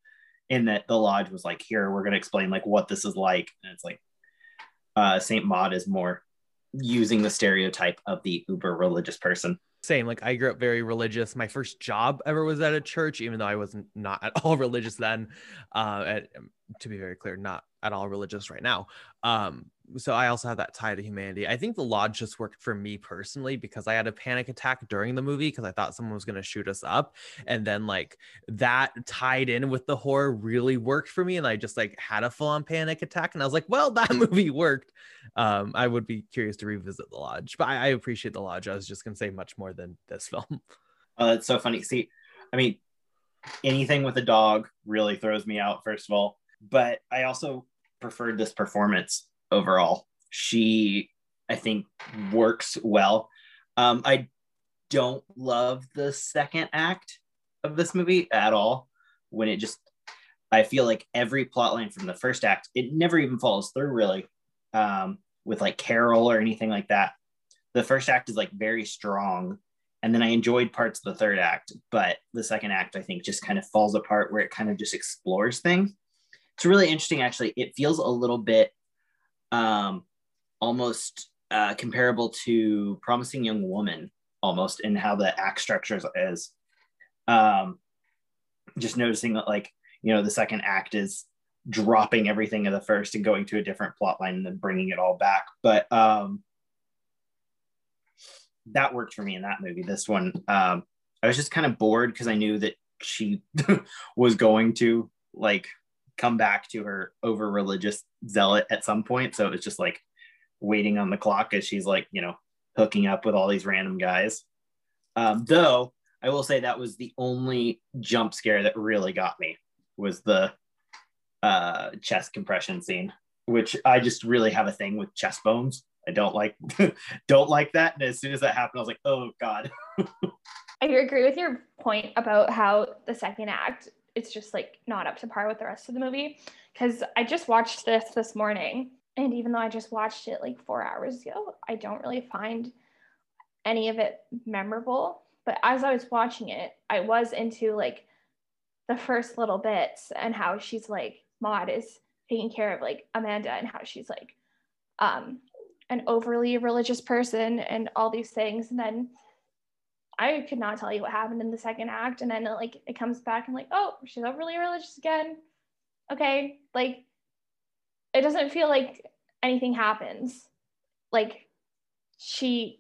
in that the lodge was like, here, we're to explain like what this is like. And it's like, uh, Saint Maud is more using the stereotype of the uber religious person. Same, like I grew up very religious. My first job ever was at a church, even though I wasn't not at all religious then. Uh, at, to be very clear, not at all religious right now. Um, so I also have that tie to humanity. I think the lodge just worked for me personally because I had a panic attack during the movie because I thought someone was going to shoot us up, and then like that tied in with the horror really worked for me, and I just like had a full on panic attack, and I was like, well, that movie worked. Um, I would be curious to revisit the lodge, but I, I appreciate the lodge. I was just going to say much more than this film. Oh, that's so funny. See, I mean, anything with a dog really throws me out, first of all. But I also preferred this performance overall. She, I think, works well. Um, I don't love the second act of this movie at all. When it just, I feel like every plot line from the first act, it never even follows through really um, with like Carol or anything like that. The first act is like very strong. And then I enjoyed parts of the third act, but the second act, I think, just kind of falls apart where it kind of just explores things. It's really interesting, actually. It feels a little bit um, almost uh, comparable to Promising Young Woman, almost in how the act structure is. Um, just noticing that, like, you know, the second act is dropping everything of the first and going to a different plot line and then bringing it all back. But um, that worked for me in that movie. This one, um, I was just kind of bored because I knew that she was going to like come back to her over religious zealot at some point. So it was just like waiting on the clock as she's like, you know, hooking up with all these random guys. Um, though I will say that was the only jump scare that really got me was the uh, chest compression scene, which I just really have a thing with chest bones. I don't like don't like that. And as soon as that happened, I was like, oh God. I agree with your point about how the second act it's just like not up to par with the rest of the movie. Cause I just watched this this morning. And even though I just watched it like four hours ago, I don't really find any of it memorable. But as I was watching it, I was into like the first little bits and how she's like Maud is taking care of like Amanda and how she's like um an overly religious person and all these things and then I could not tell you what happened in the second act and then like it comes back and like oh she's overly religious again. Okay like it doesn't feel like anything happens. Like she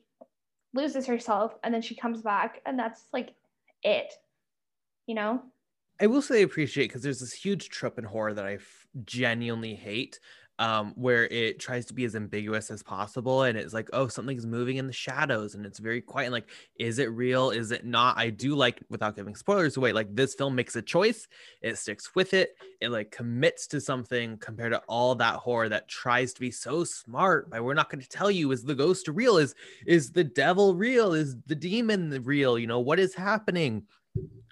loses herself and then she comes back and that's like it you know? I will say I appreciate because there's this huge trope in horror that I f- genuinely hate, um, where it tries to be as ambiguous as possible, and it's like, oh, something's moving in the shadows, and it's very quiet. And like, is it real? Is it not? I do like, without giving spoilers away, like this film makes a choice, it sticks with it, it like commits to something compared to all that horror that tries to be so smart. By we're not going to tell you is the ghost real? Is is the devil real? Is the demon real? You know what is happening?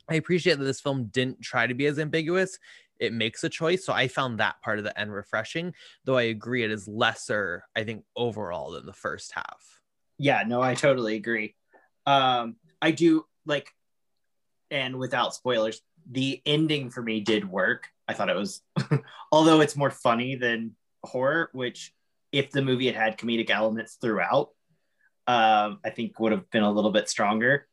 I appreciate that this film didn't try to be as ambiguous. It makes a choice. So I found that part of the end refreshing, though I agree it is lesser, I think, overall than the first half. Yeah, no, I totally agree. Um, I do like, and without spoilers, the ending for me did work. I thought it was, although it's more funny than horror, which if the movie had had comedic elements throughout, um, I think would have been a little bit stronger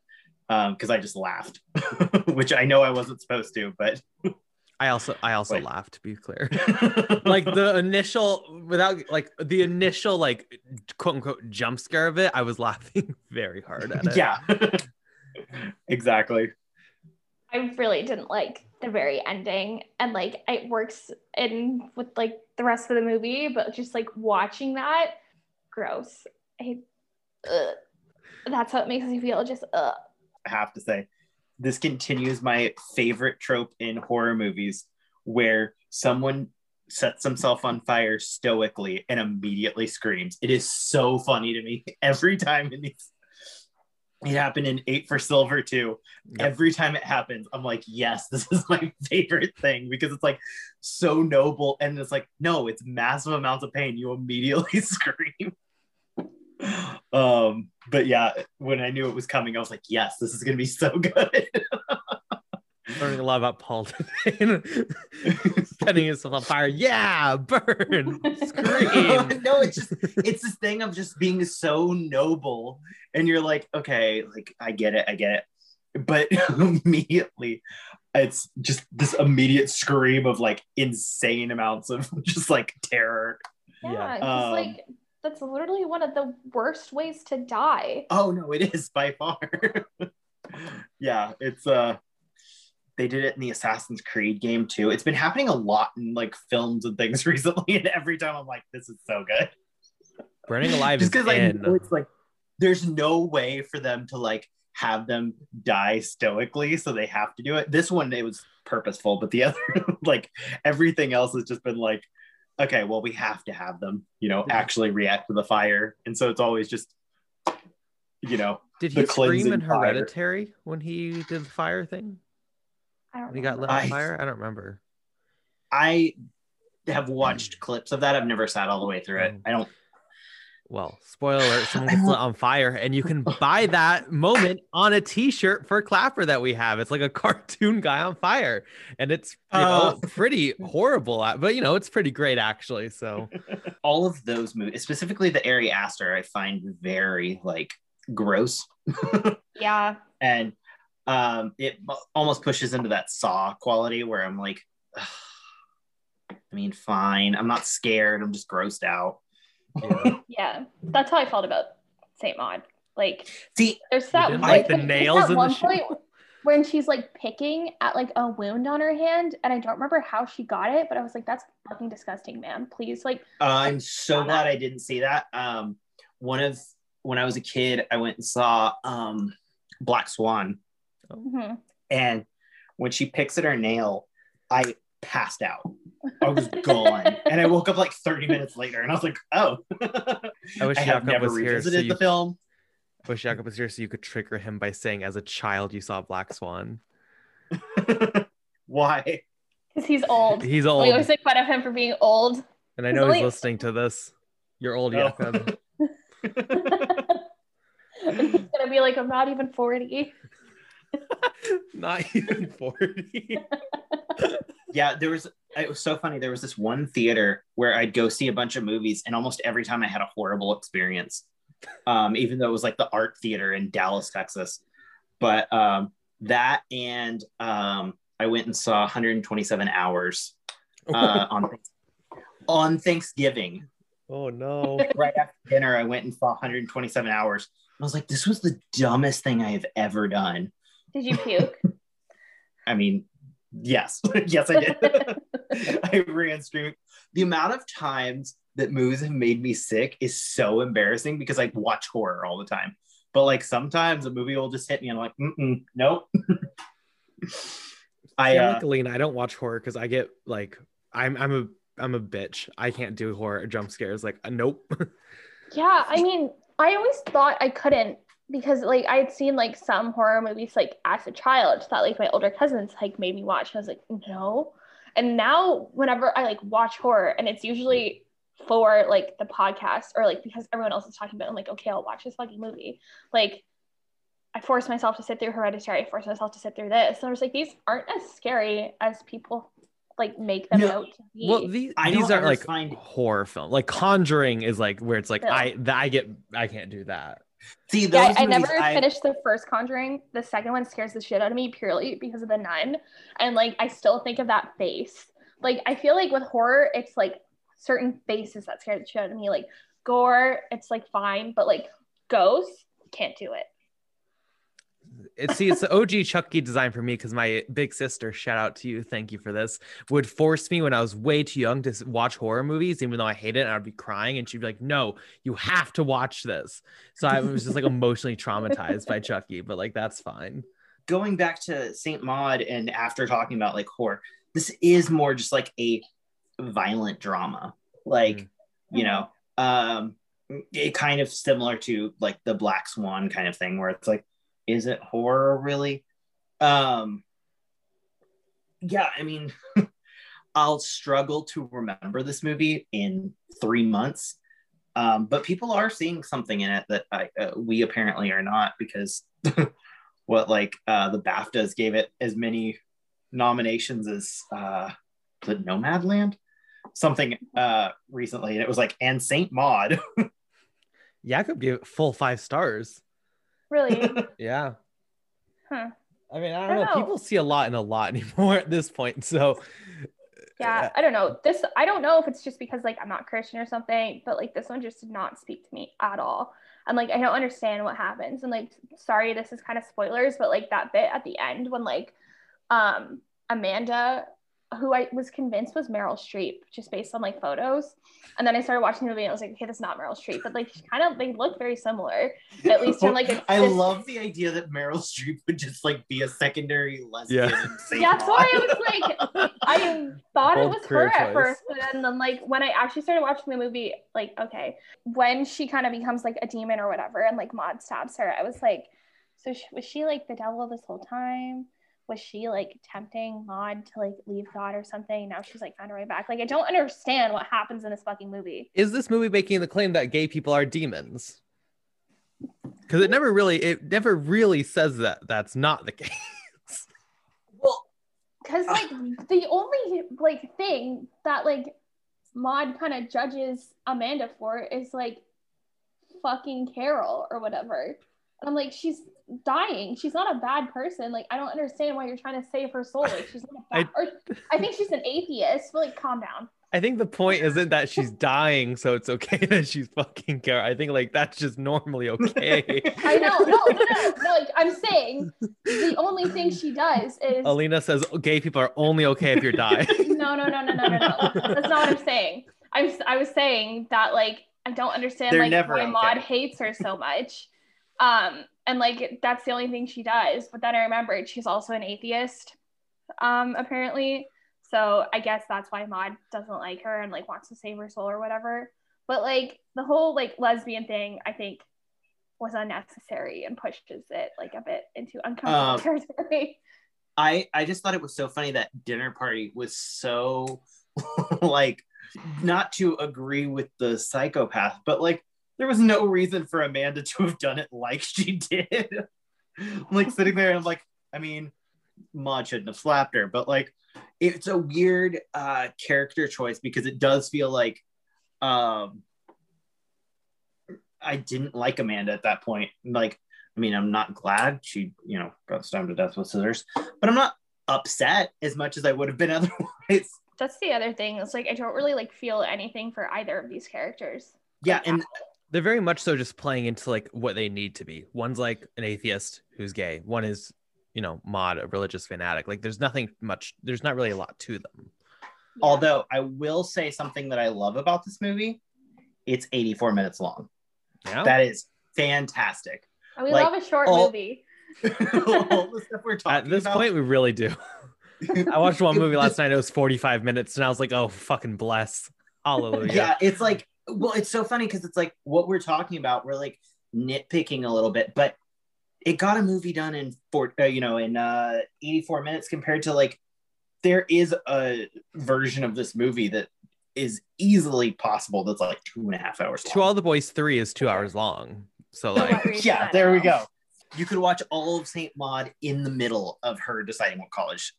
because um, I just laughed, which I know I wasn't supposed to, but I also I also Wait. laughed to be clear. like the initial without like the initial like quote unquote jump scare of it, I was laughing very hard at it. Yeah. exactly. I really didn't like the very ending and like it works in with like the rest of the movie, but just like watching that, gross. I, ugh. That's how it makes me feel. Just ugh. I have to say, this continues my favorite trope in horror movies where someone sets himself on fire stoically and immediately screams. It is so funny to me every time in these. It happened in Eight for Silver too. Yep. Every time it happens, I'm like, yes, this is my favorite thing because it's like so noble. And it's like, no, it's massive amounts of pain. You immediately scream um, but yeah, when I knew it was coming, I was like, yes, this is gonna be so good. Learning a lot about Paul today. Setting himself on fire. Yeah, burn, scream. no, it's just it's this thing of just being so noble. And you're like, okay, like I get it, I get it. But immediately it's just this immediate scream of like insane amounts of just like terror Yeah, Um, like that's literally one of the worst ways to die. Oh no, it is by far. yeah, it's uh they did it in the Assassin's Creed game too. It's been happening a lot in like films and things recently, and every time I'm like, this is so good. Burning Alive Just is because I know it's like there's no way for them to like have them die stoically, so they have to do it. This one it was purposeful, but the other like everything else has just been like, okay, well, we have to have them, you know, actually react to the fire. And so it's always just you know, Did he scream in cleansing fire. Hereditary when he did the fire thing? I don't When he got lit on I- fire? I don't remember. I have watched clips of that. I've never sat all the way through it. Oh. I don't. Well, spoiler alert, someone gets lit on fire, and you can buy that moment on a t-shirt for Clapper that we have. It's like a cartoon guy on fire, and it's you know Oh. pretty horrible, but you know, it's pretty great actually. So All of those movies, specifically the Ari Aster, I find very like gross, Yeah, and um, it almost pushes into that Saw quality where I'm like, "Ugh, I mean, fine, I'm not scared. I'm just grossed out. yeah. That's how I felt about Saint Maud. Like, See, there's that didn't like the nails that in the one shoe? point when she's like picking at like a wound on her hand, and I don't remember how she got it, but I was like, "That's fucking disgusting, man. Please, like, I'm so glad I didn't see that. Um, one of when I was a kid, I went and saw um, Black Swan, mhm. and when she picks at her nail, I passed out. I was gone, and I woke up like 30 minutes later, and I was like, "Oh, I wish I have Jakob never was here so revisited you- the film." I wish Jacob was here so you could trigger him by saying, as a child, you saw Black Swan. Why? because he's old. He's old. We old, always make fun of him for being old. and I he's know he's only- listening to this. You're old, Oh. Jacob. and he's gonna be like, "I'm not even 40." Not even forty. Yeah, there was. It was so funny. There was this one theater where I'd go see a bunch of movies, and almost every time I had a horrible experience. Um, even though it was like the art theater in Dallas, Texas. But um, that and um, I went and saw 127 Hours uh, on on Thanksgiving. oh no. Right after dinner, I went and saw 127 Hours. I was like, this was the dumbest thing I have ever done. Did you puke? I mean, yes, yes, I did. I ran screaming. The amount of times that movies have made me sick is so embarrassing because I watch horror all the time. But like sometimes a movie will just hit me and I'm like, Mm-mm, nope. I yeah, uh, like Alina, I don't watch horror because I get like I'm I'm a I'm a bitch. I can't do horror jump scares. Like uh, nope. Yeah, I mean, I always thought I couldn't because like I had seen like some horror movies like as a child that like my older cousins like made me watch. I was like, no. And now whenever I like watch horror and it's usually for like the podcast or like because everyone else is talking about it, I'm like, okay, I'll watch this fucking movie. Like I force myself to sit through Hereditary, I force myself to sit through this. And I was like, these aren't as scary as people like make them No. out to be. well, these I these don't are like find- horror film. Like Conjuring is like where it's like Yeah. I that I get I can't do that. See those Yeah, I, I never I- finished the first Conjuring. The second one scares the shit out of me purely because of the nun, and like I still think of that face. Like I feel like with horror, it's like certain faces that scare the shit out of me. Like gore, it's like fine, but like ghosts can't do it. It, see, it's the OG Chucky design for me because my big sister, shout out to you, thank you for this, would force me when I was way too young to watch horror movies, even though I hate it, and I'd be crying, and she'd be like, "No, you have to watch this." So I was just like emotionally traumatized by Chucky, but like that's fine. going back to Saint Maud and after talking about like horror, this is more just like a violent drama. Like, you know, um it kind of similar to like the Black Swan kind of thing where it's like, is it horror really? Um yeah, I mean, I'll struggle to remember this movie in three months. Um, but people are seeing something in it that I, uh, we apparently are not because what like uh, the BAFTAs gave it as many nominations as uh, the Nomadland, something uh, recently, and it was like and Saint Maud. I could it full five stars. Really? Yeah. Huh. I mean, I I don't know. don't know. People see a lot in a lot anymore at this point. So Yeah, I don't know. This I don't know if it's just because like I'm not Christian or something, but like this one just did not speak to me at all. And like I don't understand what happens. And like sorry, this is kind of spoilers, but like that bit at the end when like um Amanda who I was convinced was Meryl Streep just based on like photos. And then I started watching the movie and I was like, okay, that's not Meryl Streep, but like she kind of they look very similar, at least from like a, I this- love the idea that Meryl Streep would just like be a secondary lesbian. Yeah. in Yeah, that's why I was like, I thought it was career her at first, but then, then like when I actually started watching the movie, like okay, when she kind of becomes like a demon or whatever, and like Maud stabs her, I was like, so she, was she like the devil this whole time? Was she like tempting Maud to like leave God or something? Now she's like found her way back. Like I don't understand what happens in this fucking movie. Is this movie making the claim that gay people are demons? Because it never really, it never really says that that's not the case. well, because uh, like the only like thing that like Maud kind of judges Amanda for is like fucking Carol or whatever. And I'm like, she's dying. She's not a bad person. Like, I don't understand why you're trying to save her soul. Like, she's not a bad, or I think she's an atheist. But like, calm down. I think the point isn't that she's dying, so it's okay that she's fucking care. I think like that's just normally okay. I know, no, no, no, no. Like, I'm saying the only thing she does is Alina says gay people are only okay if you're die. no, no, no, no, no, no, no. That's not what I'm saying. I'm I was saying that like I don't understand They're like why okay. Maud hates her so much. Um, and like that's the only thing she does. But then I remembered she's also an atheist, um, apparently. So I guess that's why Maud doesn't like her and like wants to save her soul or whatever. But like the whole like lesbian thing, I think was unnecessary and pushes it like a bit into uncomfortable Um, territory. I I just thought it was so funny that dinner party was so like not to agree with the psychopath, but like there was no reason for Amanda to have done it like she did. I'm like sitting there and I'm like, I mean, Maud shouldn't have slapped her, but like it's a weird uh character choice because it does feel like um I didn't like Amanda at that point. Like, I mean, I'm not glad she, you know, got stabbed to death with scissors, but I'm not upset as much as I would have been otherwise. That's the other thing. It's like I don't really like feel anything for either of these characters. Yeah, and They're very much so just playing into like what they need to be. One's like an atheist who's gay. One is, you know, Maud, a religious fanatic. Like there's nothing much. There's not really a lot to them. although I will say something that I love about this movie, it's 84 minutes long. Yeah. That is fantastic. And we Like, love a short all- movie. All the stuff we're talking At this about. point, we really do. I watched one movie last night. It was 45 minutes, and I was like, "Oh, fucking bless, hallelujah." yeah, it's like, well, it's so funny because it's like what we're talking about. We're like nitpicking a little bit, but it got a movie done in four, uh, you know, in uh, 84 minutes compared to like there is a version of this movie that is easily possible that's like two and a half hours long. To All the Boys three is two hours long. So like, yeah, there we go. You could watch all of Saint Maud in the middle of her deciding what college.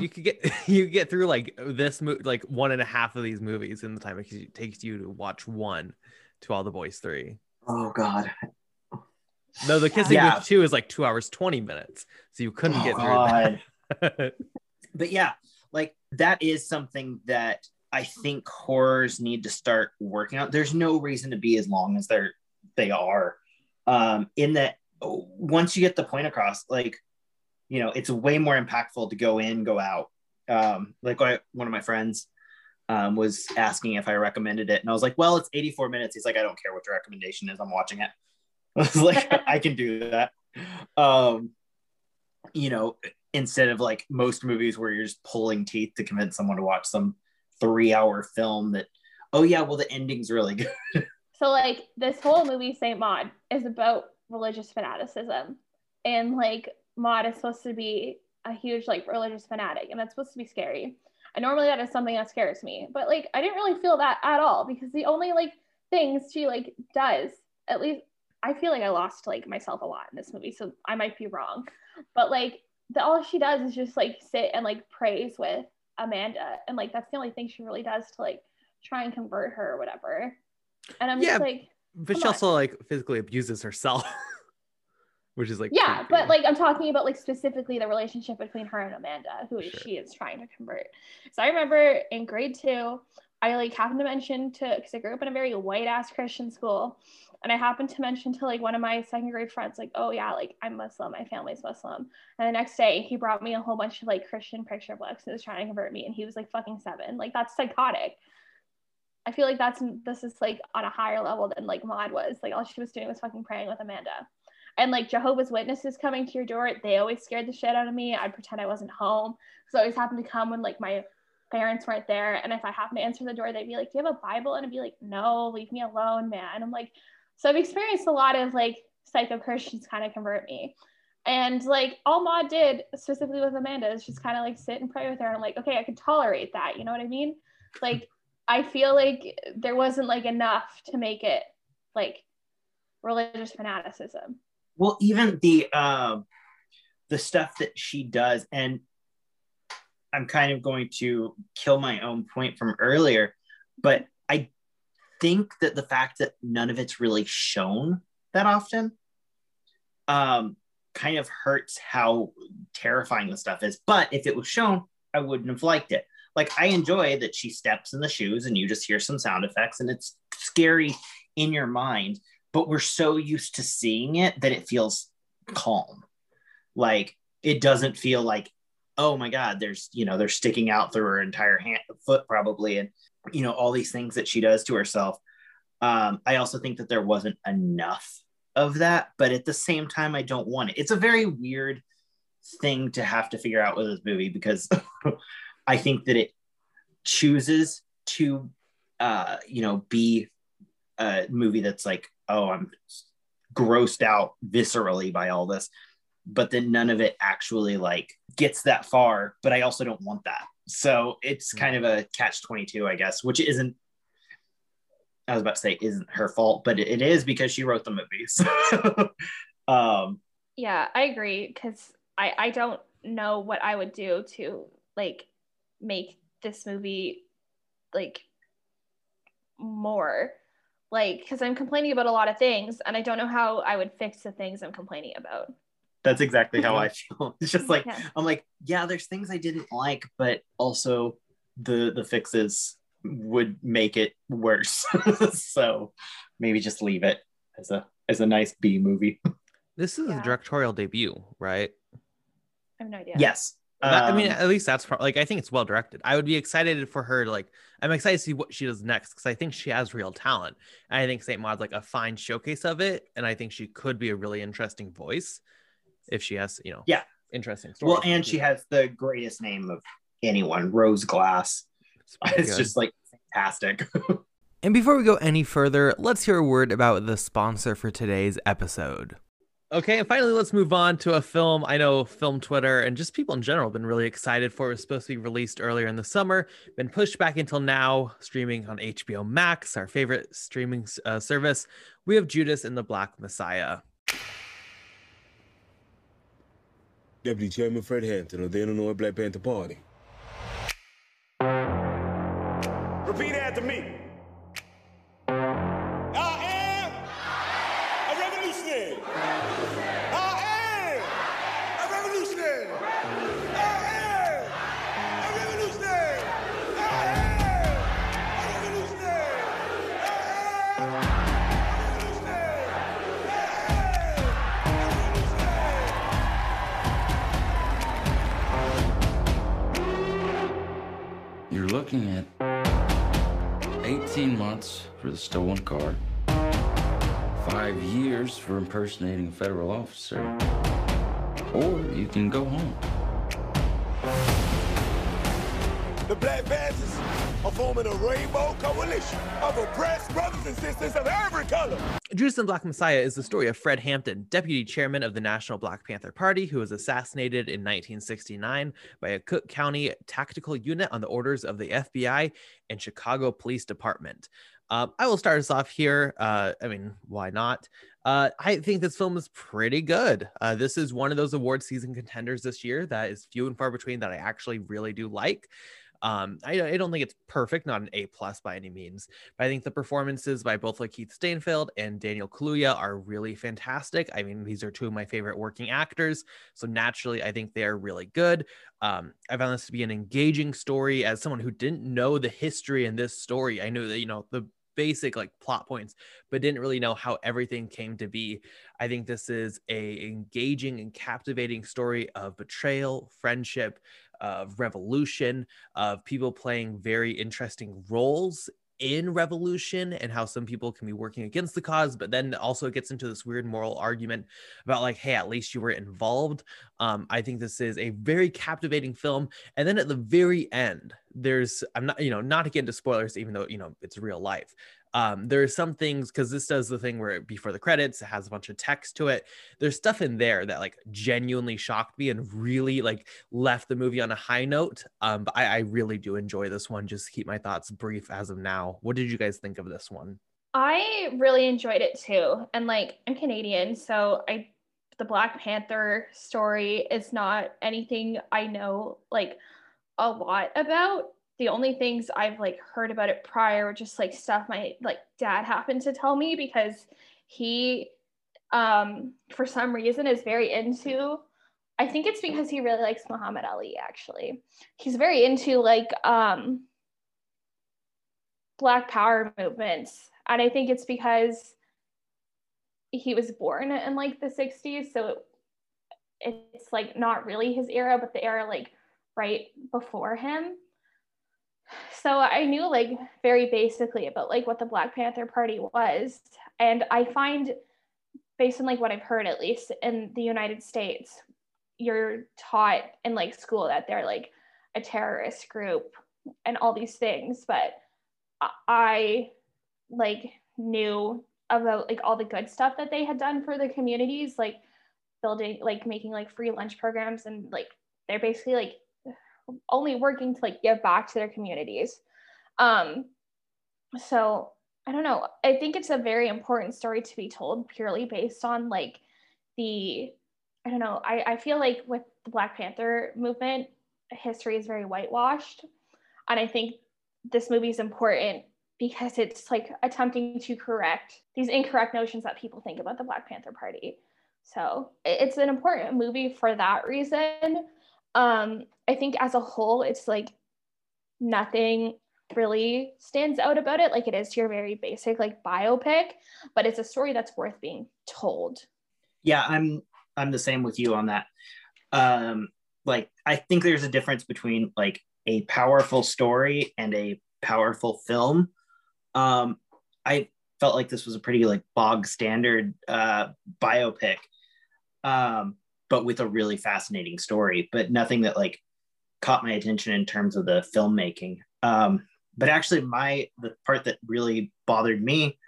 you could get you could get through like this mo- like one and a half of these movies in the time it takes you to watch one. To All the Boys three. Oh God. No, the kissing Yeah. with two is like two hours twenty minutes, so you couldn't Oh, get through God. that. But yeah, like that is something that I think horrors need to start working on. There's no reason to be as long as they're they are. Um, in that once you get the point across, like you know, it's way more impactful to go in, go out. Um, like I, one of my friends um, was asking if I recommended it, and I was like, "Well, it's 84 minutes." He's like, "I don't care what the recommendation is. I'm watching it." I was like, "I can do that." Um, you know, instead of like most movies where you're just pulling teeth to convince someone to watch some three-hour film that, oh yeah, well the ending's really good. So like this whole movie, Saint Maud, is about religious fanaticism, and like Maud is supposed to be a huge like religious fanatic, and that's supposed to be scary. And normally that is something that scares me, but like I didn't really feel that at all because the only like things she like does, at least I feel like I lost like myself a lot in this movie, so I might be wrong, but like the all she does is just like sit and like praise with Amanda, and like that's the only thing she really does to like try and convert her or whatever. And I'm Yeah, just like, But she on. also like physically abuses herself which is like yeah, creepy. but like I'm talking about like specifically the relationship between her and Amanda, who Sure. she is trying to convert. So I remember in grade two, I like happened to mention to because I grew up in a very white ass Christian school, and I happened to mention to like one of my second grade friends, like, oh yeah, like I'm Muslim, my family's Muslim. And the next day he brought me a whole bunch of like Christian picture books and was trying to convert me, and he was like fucking seven. Like that's psychotic. I feel like that's this is like on a higher level than like Maud was. Like all she was doing was fucking praying with Amanda. And like Jehovah's Witnesses coming to your door, they always scared the shit out of me. I'd pretend I wasn't home. So I always happened to come when like my parents weren't there. And if I happened to answer the door, they'd be like, Do you have a Bible? And I'd be like, No, leave me alone, man. And I'm like, so I've experienced a lot of like psycho Christians kind of convert me. And like all Maud did, specifically with Amanda, is just kind of like sit and pray with her. And I'm like, okay, I can tolerate that. You know what I mean? Like, I feel like there wasn't like enough to make it like religious fanaticism. well even the um the stuff that she does and i'm kind of going to kill my own point from earlier but i think that the fact that none of it's really shown that often um kind of hurts how terrifying the stuff is but if it was shown i wouldn't have liked it like i enjoy that she steps in the shoes and you just hear some sound effects and it's scary in your mind but we're so used to seeing it that it feels calm. Like it doesn't feel like, oh my God, there's, you know, they're sticking out through her entire hand, foot probably, and, you know, all these things that she does to herself. Um, I also think that there wasn't enough of that, but at the same time, I don't want it. It's a very weird thing to have to figure out with this movie because I think that it chooses to, uh, you know, be a movie that's like, oh, I'm grossed out viscerally by all this, but then none of it actually like gets that far. But I also don't want that. So it's kind of a catch 22, I guess, which isn't, I was about to say, isn't her fault, but it is because she wrote the movies. um, Yeah, I agree because I I don't know what I would do to like make this movie like more like because I'm complaining about a lot of things and I don't know how I would fix the things I'm complaining about. that's exactly how I feel. It's just like, Yeah. I'm like, yeah, there's things I didn't like, but also the the fixes would make it worse. so maybe just leave it as a as a nice B movie. this is Yeah. a directorial debut, right? I have no idea. Yes. That- I mean, Um, at least that's pro- like I think it's well directed. I would be excited for her to like. I'm excited to see what she does next because I think she has real talent. And I think Saint Maud's like a fine showcase of it, and I think she could be a really interesting voice if she has, you know, Yeah. interesting stories. well, and she has the greatest name of anyone, Rose Glass. It's It's just like fantastic. And before we go any further, let's hear a word about the sponsor for today's episode. Okay, and finally, let's move on to a film I know film Twitter and just people in general have been really excited for. It was supposed to be released earlier in the summer, been pushed back until now, streaming on HBO Max, our favorite streaming uh, service. We have Judas and the Black Messiah. Deputy Chairman Fred Hampton of the Illinois Black Panther Party. You're looking at 18 months for the stolen car, five years for impersonating a federal officer, or you can go home. The Black Panthers are forming a rainbow coalition of oppressed brothers and sisters of every color. Judas and Black Messiah is the story of Fred Hampton, deputy chairman of the National Black Panther Party, who was assassinated in 1969 by a Cook County tactical unit on the orders of the FBI and Chicago Police Department. Um, I will start us off here. Uh, I mean, why not? Uh, I think this film is pretty good. Uh, this is one of those award season contenders this year that is few and far between that I actually really do like. Um, I, I don't think it's perfect, not an A plus by any means, but I think the performances by both Lakeith Stanfield and Daniel Kaluuya are really fantastic. I mean, these are two of my favorite working actors, so naturally, I think they are really good. Um, I found this to be an engaging story. As someone who didn't know the history in this story, I knew that you know the basic like plot points but didn't really know how everything came to be. I think this is a engaging and captivating story of betrayal friendship of revolution of people playing very interesting roles in revolution and how some people can be working against the cause but then also it gets into this weird moral argument about like hey at least you were involved. Um, i think this is a very captivating film. And then at the very end there's i'm not you know not to get into spoilers even though you know it's real life um, there are some things because this does the thing where before the credits it has a bunch of text to it there's stuff in there that like genuinely shocked me and really like left the movie on a high note um, but I, I really do enjoy this one just keep my thoughts brief as of now what did you guys think of this one I really enjoyed it too. And like I'm Canadian, so I the Black Panther story is not anything I know like a lot about the only things I've like heard about it prior were just like stuff my like dad happened to tell me because he um for some reason is very into I think it's because he really likes Muhammad Ali actually. He's very into like um black power movements and I think it's because he was born in like the 60s so it, it's like not really his era but the era like right before him so I knew like very basically about like what the Black Panther Party was. And I find based on like what I've heard at least in the United States, you're taught in like school that they're like a terrorist group and all these things. But I like knew about like all the good stuff that they had done for the communities, like building like making like free lunch programs and like they're basically like only working to like give back to their communities. Um, so I don't know. I think it's a very important story to be told purely based on like the I don't know. I, I feel like with the Black Panther movement, history is very whitewashed. And I think this movie is important because it's like attempting to correct these incorrect notions that people think about the Black Panther Party. So it's an important movie for that reason um i think as a whole it's like nothing really stands out about it. Like it is to your very basic like biopic but it's a story that's worth being told. Yeah i'm i'm the same with you on that. Um like i think there's a difference between like a powerful story and a powerful film. Um i felt like this was a pretty like bog standard uh biopic. Um but with a really fascinating story, but nothing that like caught my attention in terms of the filmmaking. Um, but actually, my the part that really bothered me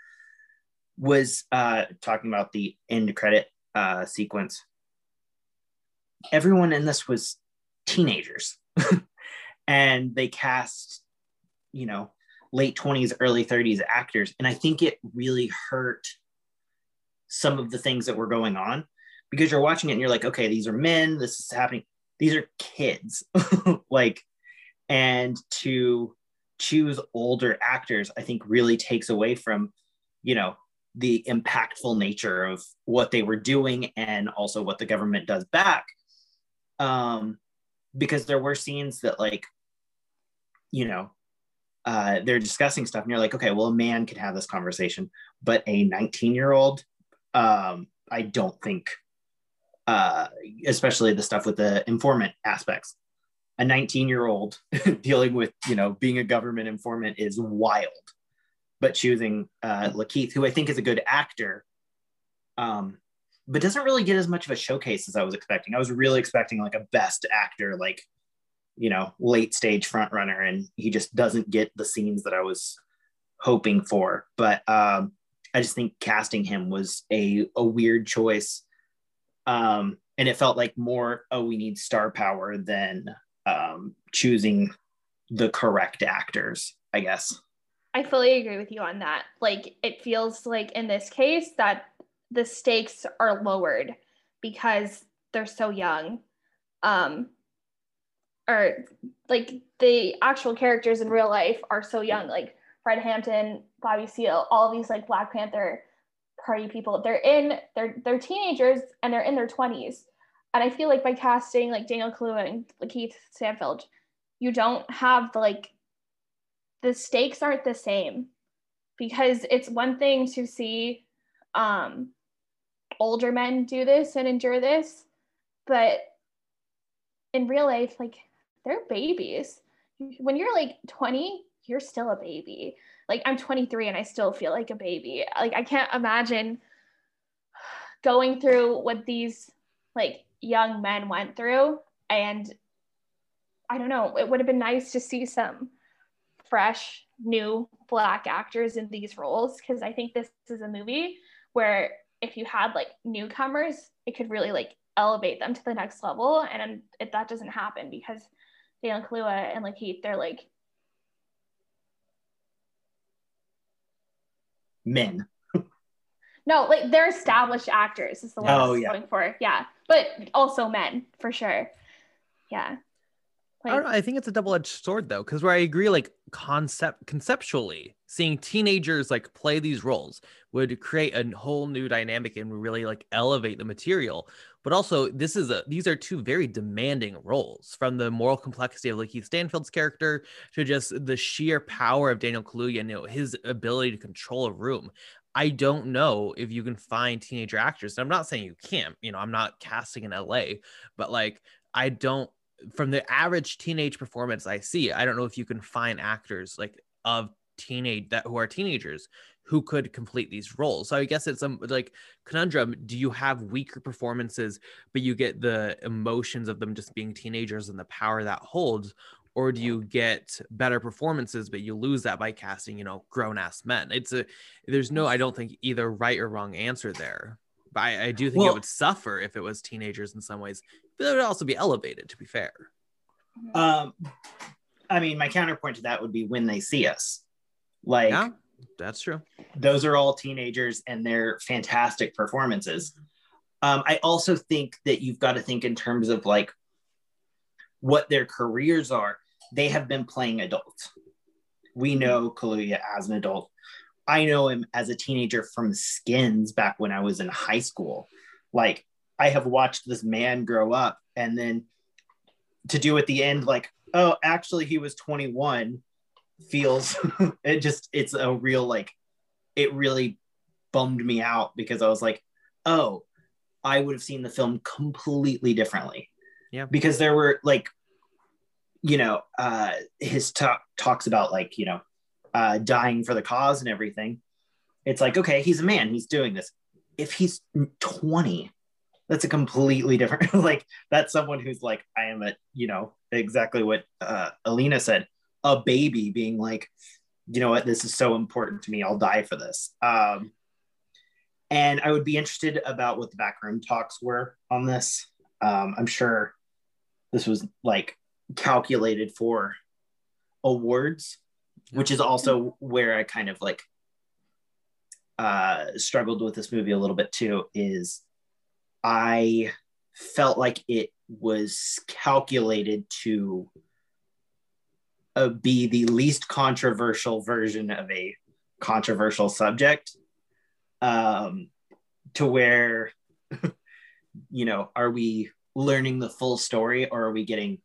was uh, talking about the end credit uh, sequence. Everyone in this was teenagers, and they cast, you know, late 20s, early 30s actors. And I think it really hurt some of the things that were going on because you're watching it and you're like, okay, these are men, this is happening. These are kids. like, and to choose older actors, I think really takes away from, you know, the impactful nature of what they were doing and also what the government does back. Um, because there were scenes that like, you know, uh, they're discussing stuff and you're like, okay, well, a man can have this conversation, but a 19 year old, um, I don't think uh, especially the stuff with the informant aspects. A 19 year old dealing with, you know, being a government informant is wild. But choosing uh, Lakeith, who I think is a good actor, um, but doesn't really get as much of a showcase as I was expecting. I was really expecting like a best actor, like, you know, late stage front runner, and he just doesn't get the scenes that I was hoping for. But um, I just think casting him was a, a weird choice um, and it felt like more oh we need star power than um, choosing the correct actors i guess i fully agree with you on that like it feels like in this case that the stakes are lowered because they're so young um or like the actual characters in real life are so young. Like Fred Hampton, Bobby Seale, all these like Black Panther party people. They're in they're they're teenagers and they're in their 20s. And I feel like by casting like Daniel Kaluuya and like, keith Stanfield, you don't have like the stakes aren't the same because it's one thing to see um older men do this and endure this, but in real life, like they're babies. When you're like 20, you're still a baby. Like I'm 23 and I still feel like a baby. Like I can't imagine going through what these like young men went through and I don't know, it would have been nice to see some fresh new black actors in these roles because I think this is a movie where if you had like newcomers, it could really like elevate them to the next level. And if that doesn't happen because Daniel Kaluuya and like Lakeith, they're like Men. no, like they're established actors is the one Oh, I was yeah. going for. Yeah. But also men for sure. Yeah. I don't know. I think it's a double-edged sword though, because where I agree, like concept conceptually, seeing teenagers like play these roles would create a whole new dynamic and really like elevate the material. But also, this is a these are two very demanding roles, from the moral complexity of Lakeith Stanfield's character to just the sheer power of Daniel Kaluuya and you know, his ability to control a room. I don't know if you can find teenager actors. And I'm not saying you can't, you know, I'm not casting in LA, but like I don't from the average teenage performance I see, I don't know if you can find actors like of teenage that who are teenagers who could complete these roles. So I guess it's a like conundrum. Do you have weaker performances, but you get the emotions of them just being teenagers and the power that holds? Or do you get better performances, but you lose that by casting, you know, grown ass men? It's a there's no, I don't think either right or wrong answer there. But I, I do think it would suffer if it was teenagers in some ways, but it would also be elevated, to be fair. Um, I mean, my counterpoint to that would be when they see us. Like, Yeah, that's true. those are all teenagers and they're fantastic performances. Um, I also think that you've got to think in terms of like what their careers are. They have been playing adults. We know Kaluuya as an adult. I know him as a teenager from Skins back when I was in high school. Like, I have watched this man grow up and then to do at the end, like, oh, actually, he was 21 feels it just it's a real like it really bummed me out because I was like, oh, I would have seen the film completely differently. Yeah. Because there were like, you know, uh his talk talks about like, you know, uh dying for the cause and everything. It's like, okay, he's a man, he's doing this. If he's 20, that's a completely different like that's someone who's like, I am a, you know, exactly what uh Alina said, a baby being like, you know what, this is so important to me, I'll die for this. Um and I would be interested about what the backroom talks were on this. Um, I'm sure this was like calculated for awards, which is also where I kind of like uh, struggled with this movie a little bit too. Is I felt like it was calculated to uh, be the least controversial version of a controversial subject um, to where, you know, are we learning the full story or are we getting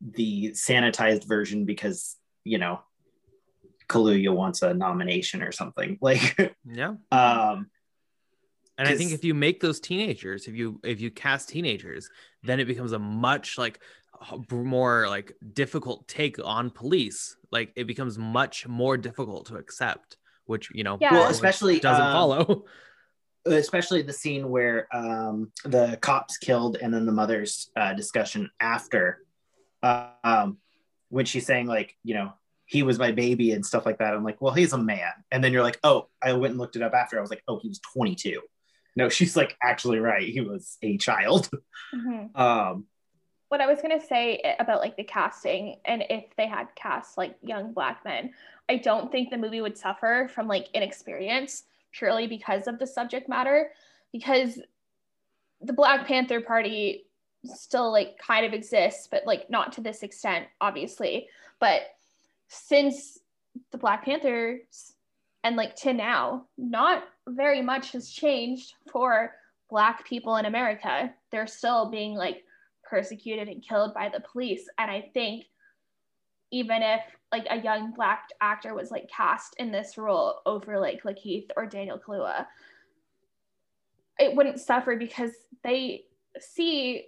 the sanitized version because, you know, Kaluuya wants a nomination or something? Like, Yeah. um, And I think if you make those teenagers, if you if you cast teenagers, then it becomes a much like more like difficult take on police. Like it becomes much more difficult to accept, which you know, Yeah. Well, especially, doesn't um, follow. especially the scene where um, the cops killed and then the mother's uh, discussion after uh, um, when she's saying like you know he was my baby and stuff like that i'm like well he's a man and then you're like oh i went and looked it up after i was like oh he was 22 no she's like actually right he was a child Mhm. um what I was gonna say about like the casting and if they had cast like young black men, I don't think the movie would suffer from like inexperience purely because of the subject matter. Because the Black Panther Party still like kind of exists, but like not to this extent, obviously. But since the Black Panthers and like to now, not very much has changed for Black people in America. They're still being like persecuted and killed by the police. And I think even if like a young black actor was like cast in this role over like Lakeith or Daniel Kaluuya, it wouldn't suffer because they see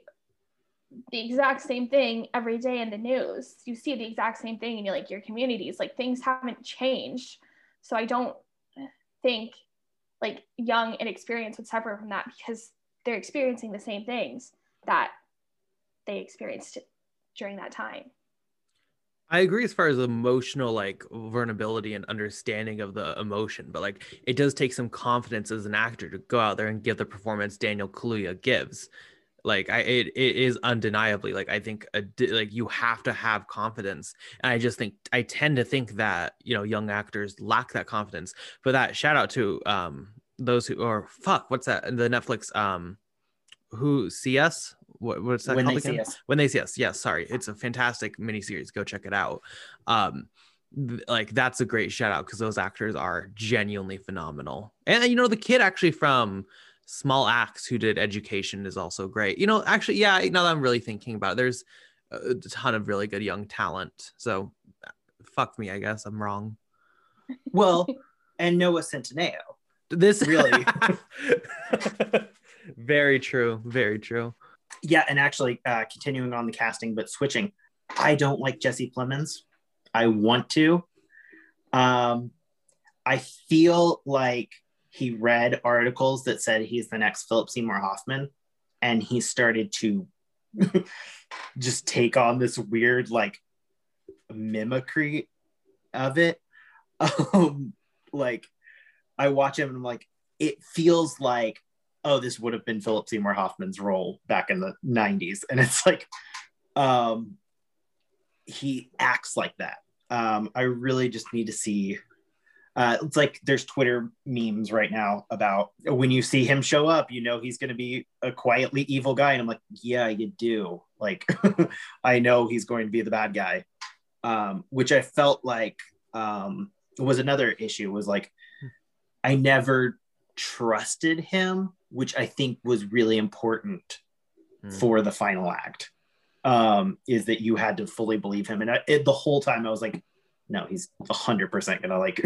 the exact same thing every day in the news. You see the exact same thing in like your communities. Like things haven't changed. So I don't think like young and experienced would suffer from that because they're experiencing the same things that they experienced during that time. I agree as far as emotional like vulnerability and understanding of the emotion, but like it does take some confidence as an actor to go out there and give the performance Daniel Kaluuya gives. Like I, it, it is undeniably like I think a, like you have to have confidence, and I just think I tend to think that you know young actors lack that confidence. But that shout out to um those who or fuck what's that the Netflix um who see us what, what's that when they again? see us. When they see us. Yes, sorry. It's a fantastic miniseries. Go check it out. Um, th- like that's a great shout out because those actors are genuinely phenomenal. And you know, the kid actually from Small Axe who did Education is also great. You know, actually, yeah. Now that I'm really thinking about, it, there's a ton of really good young talent. So, fuck me, I guess I'm wrong. Well, and Noah Centineo. This Really? very true. Very true. yeah, and actually uh, continuing on the casting, but switching. I don't like Jesse Plemons. I want to. Um, I feel like he read articles that said he's the next Philip Seymour Hoffman, and he started to just take on this weird like mimicry of it. Um, like I watch him and I'm like, it feels like oh, this would have been Philip Seymour Hoffman's role back in the 90s. And it's like, um, he acts like that. Um, I really just need to see. Uh, it's like there's Twitter memes right now about when you see him show up, you know he's going to be a quietly evil guy, and I'm like, yeah, you do. Like, I know he's going to be the bad guy, um, which I felt like um, was another issue. Was like, I never trusted him, which I think was really important Mm. for the final act. Um, is that you had to fully believe him, and I, it, the whole time I was like, no, he's hundred percent gonna like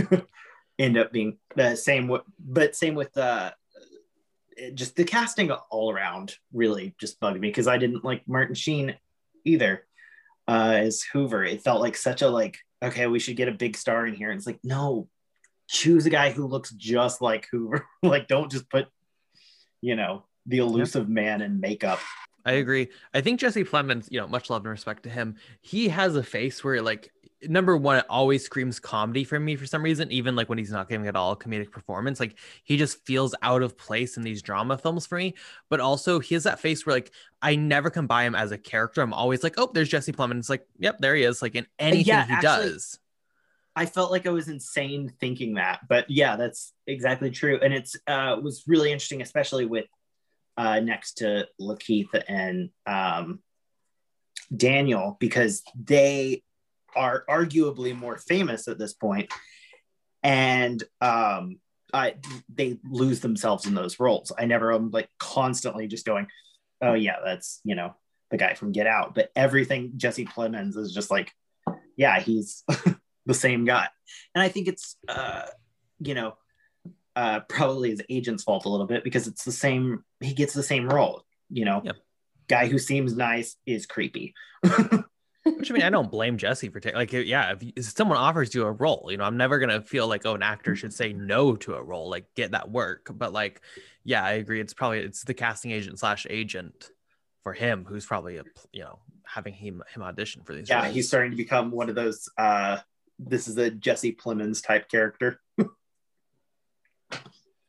end up being the same. w- But same with uh, just the casting all around really just bugged me because I didn't like Martin Sheen either uh, as Hoover. It felt like such a like okay, we should get a big star in here, and it's like no, choose a guy who looks just like Hoover. like, don't just put, you know, the elusive man in makeup. I agree. I think Jesse Plemons, you know, much love and respect to him. He has a face where, like, number one, it always screams comedy for me for some reason, even like when he's not giving at all comedic performance. Like, he just feels out of place in these drama films for me. But also, he has that face where, like, I never can buy him as a character. I'm always like, oh, there's Jesse Plemons. It's like, yep, there he is. Like, in uh, anything yeah, he actually- does. I felt like I was insane thinking that, but yeah, that's exactly true. And it's uh, was really interesting, especially with uh, next to Lakeith and um, Daniel, because they are arguably more famous at this point, and um, I, they lose themselves in those roles. I never am like constantly just going, "Oh yeah, that's you know the guy from Get Out," but everything Jesse Plemons is just like, yeah, he's the same guy. And I think it's, uh, you know, uh, probably his agent's fault a little bit because it's the same, he gets the same role, you know, Yep. guy who seems nice is creepy. Which I mean, I don't blame Jesse for taking like, yeah, if, if someone offers you a role, you know, I'm never gonna feel like, oh, an actor should say no to a role, like get that work. But like, yeah, I agree. It's probably it's the casting agent slash agent for him who's probably a you know having him him audition for these. yeah, roles. he's starting to become one of those, uh, this is a Jesse Plemons type character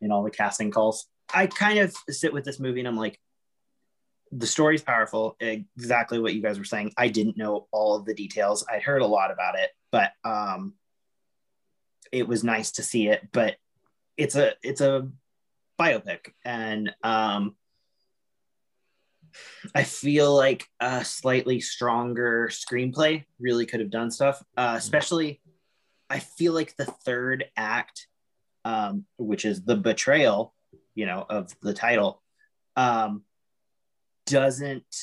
in all the casting calls. I kind of sit with this movie and I'm like, the story's powerful, exactly what you guys were saying. I didn't know all of the details. I'd heard a lot about it, but um it was nice to see it, but it's a it's a biopic and um I feel like a slightly stronger screenplay really could have done stuff. Uh, especially, I feel like the third act, um, which is the betrayal, you know, of the title, um, doesn't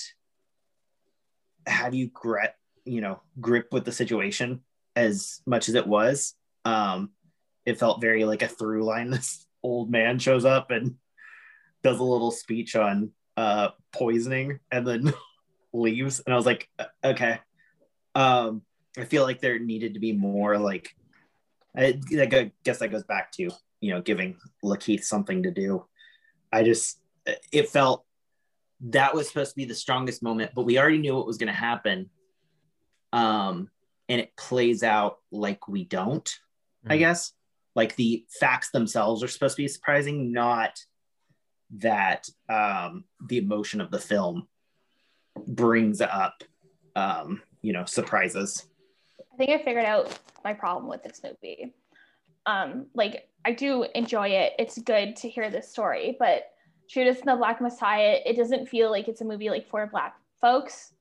have you grip, you know, grip with the situation as much as it was. Um, it felt very like a through line. This old man shows up and does a little speech on uh, poisoning and then leaves. And I was like, "Uh, okay. Um, I feel like there needed to be more like, I, I guess that goes back to, you know, giving Lakeith something to do. I just, it felt that was supposed to be the strongest moment, but we already knew what was going to happen. Um, and it plays out like we don't, I Mhm. guess. Like the facts themselves are supposed to be surprising, not that um, the emotion of the film brings up, um, you know, surprises. I think I figured out my problem with this movie. Um, like I do enjoy it. It's good to hear this story, but Judas and the Black Messiah, it doesn't feel like it's a movie like for black folks.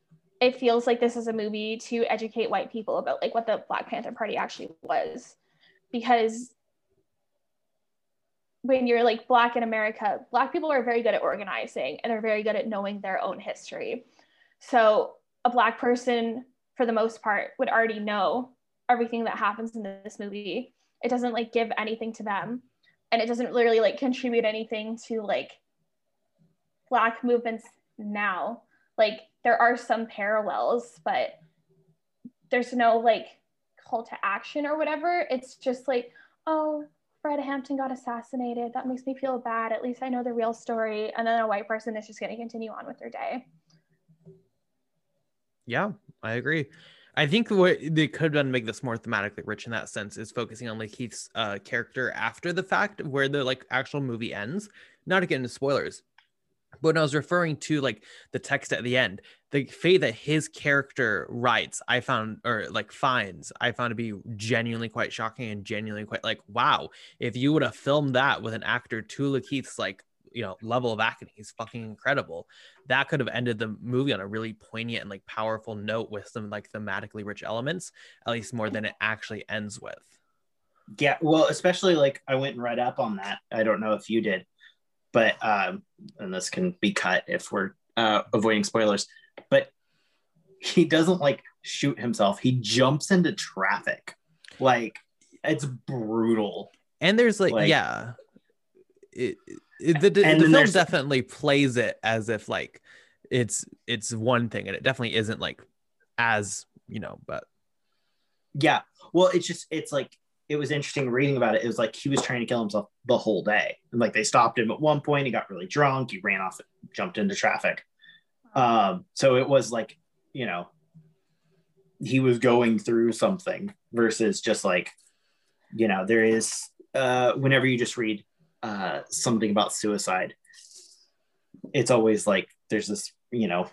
It feels like this is a movie to educate white people about like what the Black Panther Party actually was. Because when you're like black in America, black people are very good at organizing and they're very good at knowing their own history. So a black person, for the most part, would already know everything that happens in this movie. It doesn't like give anything to them, and it doesn't really like contribute anything to like black movements now. Like there are some parallels, but there's no like call to action or whatever. It's just like, oh, Fred Hampton got assassinated. That makes me feel bad. At least I know the real story. And then a white person is just going to continue on with their day. Yeah, I agree. I think what they could have done to make this more thematically rich in that sense is focusing on like Keith's uh, character after the fact, where the like actual movie ends. Not to get into spoilers, but when I was referring to like the text at the end, the fate that his character writes, I found or like finds, I found to be genuinely quite shocking and genuinely quite like, wow, if you would have filmed that with an actor to Lakeith's like you know level of acting, he's fucking incredible. That could have ended the movie on a really poignant and like powerful note with some like thematically rich elements, at least more than it actually ends with. Yeah, well, especially like I went and read up on that. I don't know if you did, but um, and this can be cut if we're uh, avoiding spoilers. But he doesn't like shoot himself; he jumps into traffic. Like it's brutal. And there's like, Like- yeah, it, it, the, the, film there's- definitely plays it as if like it's it's one thing, and it definitely isn't like as you know, but Yeah. Well, it's just it's like it was interesting reading about it. It was like he was trying to kill himself the whole day, and like they stopped him at one point. He got really drunk. He ran off, and jumped into traffic. Um, so it was like you know he was going through something versus just like you know there is uh whenever you just read uh something about suicide it's always like there's this you know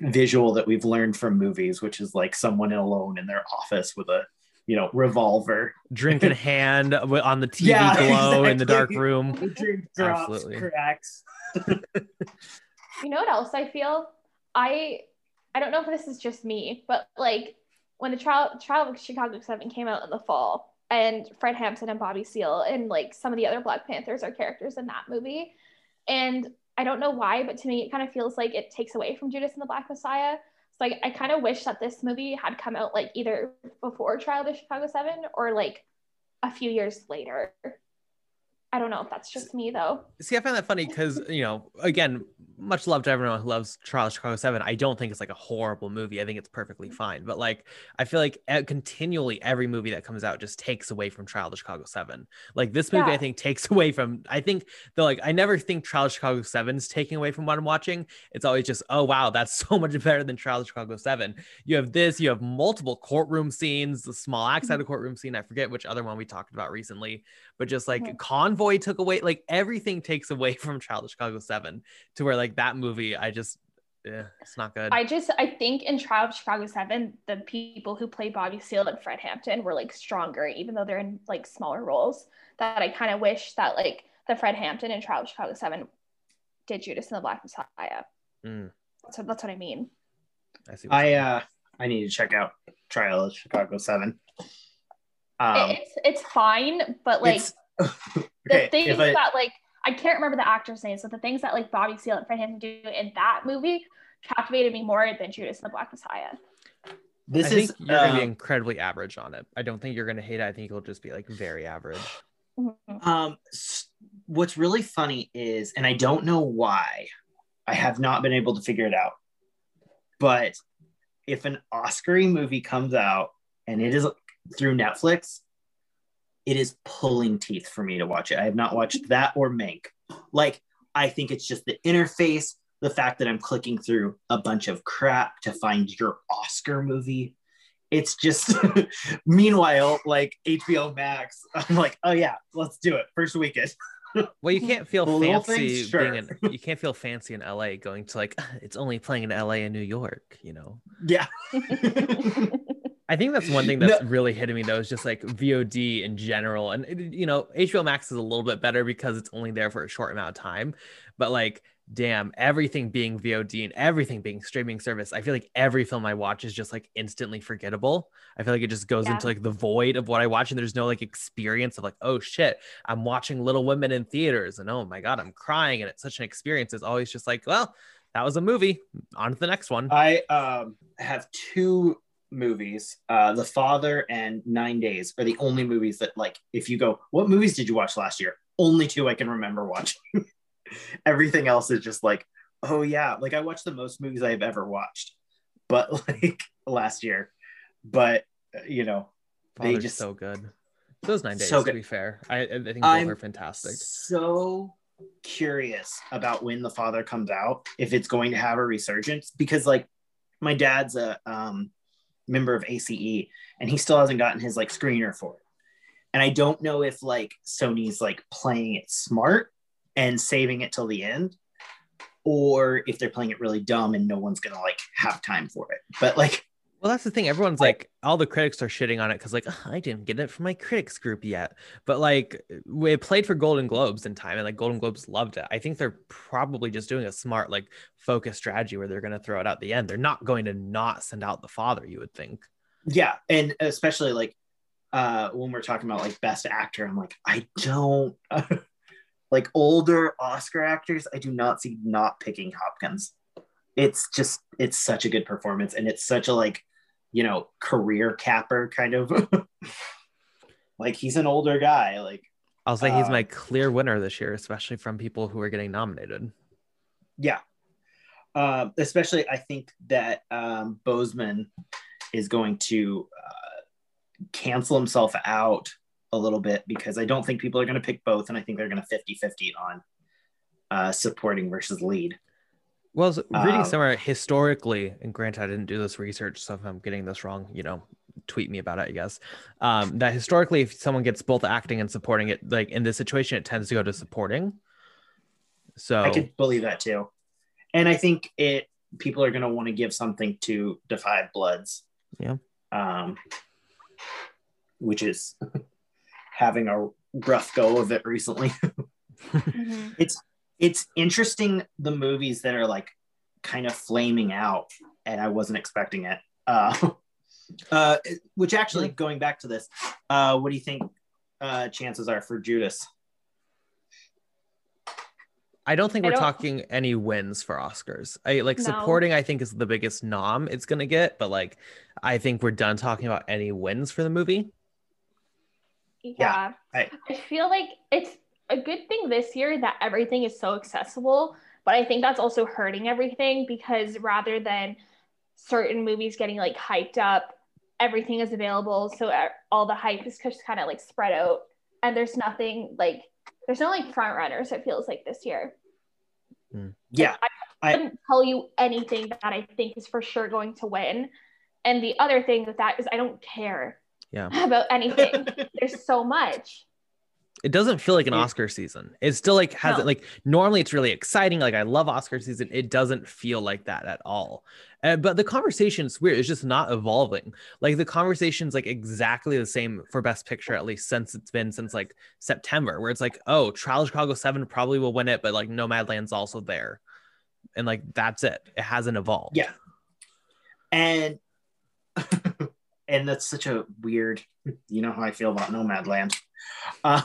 visual that we've learned from movies which is like someone alone in their office with a you know revolver drink in hand on the TV Yeah, glow in the dark room. The drink drops Absolutely. cracks You know what else I feel? I I don't know if this is just me, but like when the trial trial of Chicago Seven came out in the fall, and Fred Hampton and Bobby Seale and like some of the other Black Panthers are characters in that movie, and I don't know why, but to me it kind of feels like it takes away from Judas and the Black Messiah. So like I kind of wish that this movie had come out like either before Trial of the Chicago Seven or like a few years later. I don't know if that's just me though. See, I find that funny because you know, again, much love to everyone who loves Trial of Chicago Seven. I don't think it's like a horrible movie. I think it's perfectly fine. But like, I feel like uh, continually every movie that comes out just takes away from Trial of Chicago Seven. Like this movie, I think takes away from. I think the like, I never think Trial of Chicago Seven is taking away from what I'm watching. It's always just, oh wow, that's so much better than Trial of Chicago Seven. You have this. You have multiple courtroom scenes. The small axe out of courtroom scene. I forget which other one we talked about recently but just like Mhm. Convoy took away like everything takes away from trial of chicago 7 to where like that movie i just yeah it's not good I just I think in Trial of Chicago Seven, the people who play Bobby Seale and Fred Hampton were like stronger, even though they're in like smaller roles. That I kind of wish that like the Fred Hampton in Trial of Chicago Seven did Judas and the Black Messiah. Mm. That's what, that's what I mean. I see. I uh I need to check out Trial of Chicago Seven. It- Um, it's it's fine, but like it's- the okay, things I- that like I can't remember the actor's name, so the things that like Bobby Seale and Fred Hampton do in that movie captivated me more than Judas and the Black Messiah. this I is think you're gonna be um, incredibly average on it. I don't think you're gonna hate it. I think you'll just be like very average. Mhm. Um, what's really funny is, and I don't know why, I have not been able to figure it out. But if an Oscar movie comes out and it is through Netflix, it is pulling teeth for me to watch it. I have not watched that or Mank. Like, I think it's just the interface, the fact that I'm clicking through a bunch of crap to find your Oscar movie. It's just, meanwhile, like HBO Max, I'm like, oh yeah, let's do it. First weekend. Well, you can't feel fancy things, being in. You can't feel fancy in LA going to like it's only playing in LA and New York. You know. Yeah. I think that's one thing that's really hitting me though is just like VOD in general, and you know HBO Max is a little bit better because it's only there for a short amount of time, but like damn, everything being VOD and everything being streaming service, I feel like every film I watch is just like instantly forgettable. I feel like it just goes Yeah. into like the void of what I watch, and there's no like experience of like oh shit, I'm watching Little Women in theaters, and oh my god, I'm crying, and it's such an experience. It's always just like well. That was a movie. On to the next one. I um, have two movies. Uh, the Father and Nine Days are the only movies that, like, if you go, what movies did you watch last year? Only two I can remember watching. Everything else is just like, oh yeah, like I watched the most movies I've ever watched, but like last year. But uh, you know, they Father's just so good. Those nine days, So good. to be fair, I, I think both are fantastic. So curious about when the father comes out, if it's going to have a resurgence, because like my dad's a um, member of ACE and he still hasn't gotten his like screener for it. And I don't know if like Sony's like playing it smart and saving it till the end, or if they're playing it really dumb and no one's gonna like have time for it. But like Well, that's the thing. Everyone's like, all the critics are shitting on it because, like, "Ugh, I didn't get it from my critics group yet. But like, it played for Golden Globes in time, and like Golden Globes loved it. I think they're probably just doing a smart, like, focus strategy where they're going to throw it out the end. They're not going to not send out the father. You would think. yeah and especially like uh when we're talking about like best actor i'm like i don't like older oscar actors i do not see not picking hopkins it's just it's such a good performance and it's such a like you know career capper kind of like he's an older guy like I'll say he's Uh, my clear winner this year, especially from people who are getting nominated. yeah um especially i think that um boseman is going to uh, cancel himself out a little bit because i don't think people are going to pick both and i think they're going to 50-50 on uh supporting versus lead Well, s- reading Um, somewhere historically, and granted, I didn't do this research, so if I'm getting this wrong, you know, tweet me about it, I guess. Um, that historically, if someone gets both acting and supporting it, like in this situation, it tends to go to supporting. So i could believe that too and i think it people are going to want to give something to Da 5 Bloods Yeah. um which is having a rough go of it recently Mhm. it's it's interesting the movies that are like kind of flaming out and i wasn't expecting it uh uh which actually going back to this uh what do you think uh chances are for judas I don't think I we're don't- talking any wins for Oscars. I like No. supporting. I think is the biggest nom it's gonna get, but like, I think we're done talking about any wins for the movie. Yeah. I- I feel like it's a good thing this year that everything is so accessible, but I think that's also hurting everything because rather than certain movies getting like hyped up, everything is available. So all the hype is just kind of like spread out. And there's nothing like, there's no like front runners, it feels like this year. Mm. yeah I I- couldn't tell you anything that I think is for sure going to win. And the other thing with that is I don't care Yeah, about anything. There's so much. It doesn't feel like an Oscar season. It still like has No. it like normally it's really exciting. Like I love Oscar season. It doesn't feel like that at all. Uh, but the conversation's weird. It's just not evolving. Like the conversation's like exactly the same for Best Picture at least since it's been since like September, where it's like, oh, Trial of Chicago Seven probably will win it, but like Nomadland's also there. and like that's it. It hasn't evolved. Yeah. And and that's such a weird you know how I feel about Nomadland. Uh,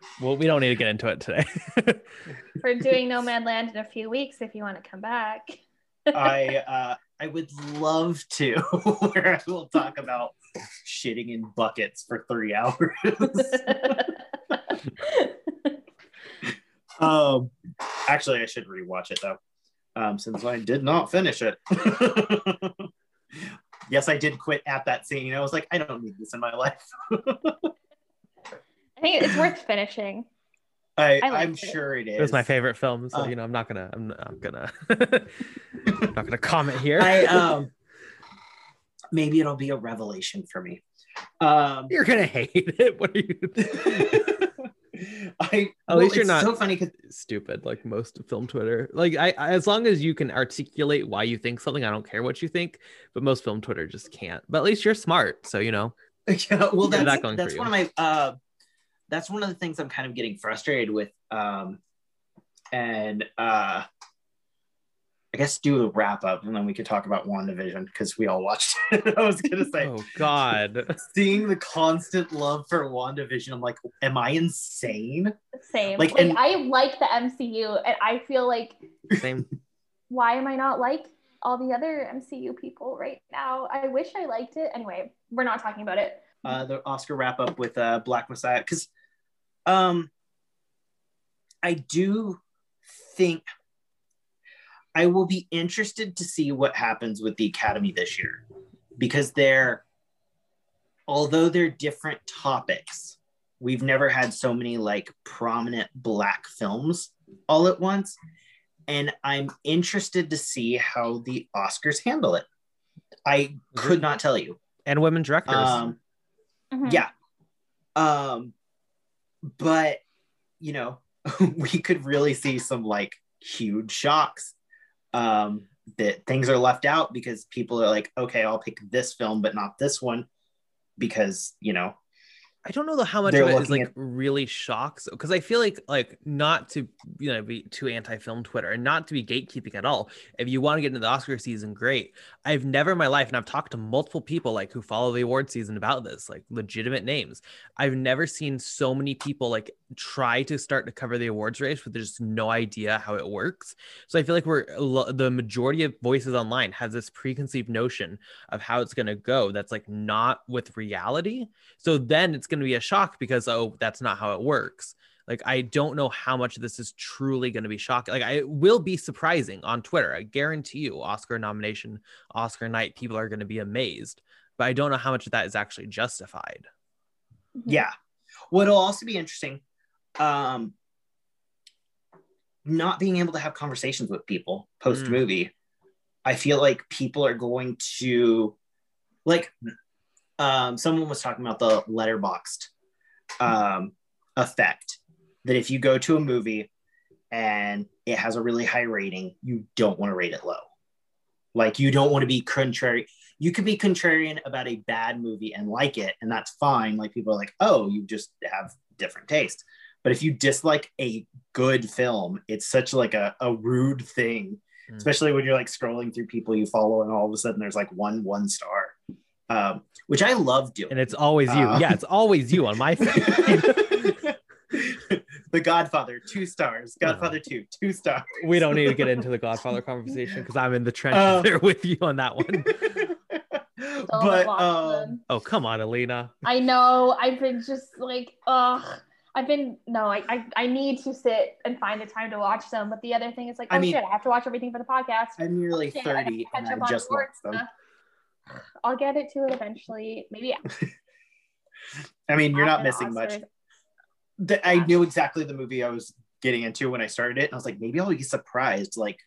well, we don't need to get into it today. We're doing Nomadland in a few weeks if you want to come back. I uh I would love to where I will talk about shitting in buckets for three hours. um actually I should rewatch it though. Um since I did not finish it. Yes, I did quit at that scene. I was like, I don't need this in my life. I think it's worth finishing. I, I I'm it. sure it is. It was my favorite film, so Uh, you know I'm not gonna I'm, I'm gonna I'm not gonna comment here. I um maybe it'll be a revelation for me. Um You're gonna hate it. What are you? I At least you're it's not so funny because stupid like most film Twitter. Like I, I, as long as you can articulate why you think something, I don't care what you think. But most film Twitter just can't. But at least you're smart, so you know. yeah, well that's, that that's one of my uh that's one of the things I'm kind of getting frustrated with. Um and uh I guess do a wrap up and then we could talk about WandaVision because we all watched it. I was gonna say Oh God. seeing the constant love for WandaVision, I'm like, am I insane? Same. Like, Like, and- I like the MCU, and I feel like Same. why am I not like all the other MCU people right now? I wish I liked it. Anyway, we're not talking about it. uh, the Oscar wrap up with uh, Black Messiah because um, I do think I will be interested to see what happens with the Academy this year because they're although they're different topics, we've never had so many like prominent black films all at once. And I'm interested to see how the Oscars handle it. I could not tell you. And women directors. Um, Mhm. yeah. Um, but you know, we could really see some like huge shocks. Um, that things are left out because people are like, okay, I'll pick this film, but not this one, because you know, I don't know how much They're of it is like really shocks because I feel like like not to you know be too anti-film Twitter and not to be gatekeeping at all. If you want to get into the Oscar season, great. I've never in my life, and I've talked to multiple people like who follow the award season about this, like legitimate names. I've never seen so many people like try to start to cover the awards race with just no idea how it works. So I feel like we're the majority of voices online has this preconceived notion of how it's going to go that's like not with reality. So then it's going to be a shock because oh that's not how it works. Like I don't know how much of this is truly going to be shocking. Like I it will be surprising on Twitter. I guarantee you Oscar nomination, Oscar night people are going to be amazed. But I don't know how much of that is actually justified. yeah. What'll also be interesting, um, not being able to have conversations with people post movie. I feel like people are going to like um someone was talking about the Letterboxd um effect that if you go to a movie and it has a really high rating, you don't want to rate it low. Like you don't want to be contrary. You could be contrarian about a bad movie and like it, and that's fine. Like people are like, oh, you just have different taste. But if you dislike a good film, it's such like a, a rude thing, Mm. especially when you're like scrolling through people you follow, and all of a sudden there's like one one star, um, which I love doing. And it's always you. Uh, yeah, it's always you on my feed. the Godfather, two stars. Godfather two, two stars. we don't need to get into the Godfather conversation because I'm in the trenches Uh, there with you on that one. But um. Oh, come on, Alina. I know. I've been just like, ugh. I've been no. I, I I need to sit and find the time to watch them. But the other thing is like, oh I mean- shit, I have to watch everything for the podcast. I'm nearly Shit, I have to 30 catch and I just watched them. stuff. I'll get it to it eventually. Maybe I mean, you're not after the missing much. Oscars. The- I knew exactly the movie I was getting into when I started it. And I was like, maybe I'll be surprised, like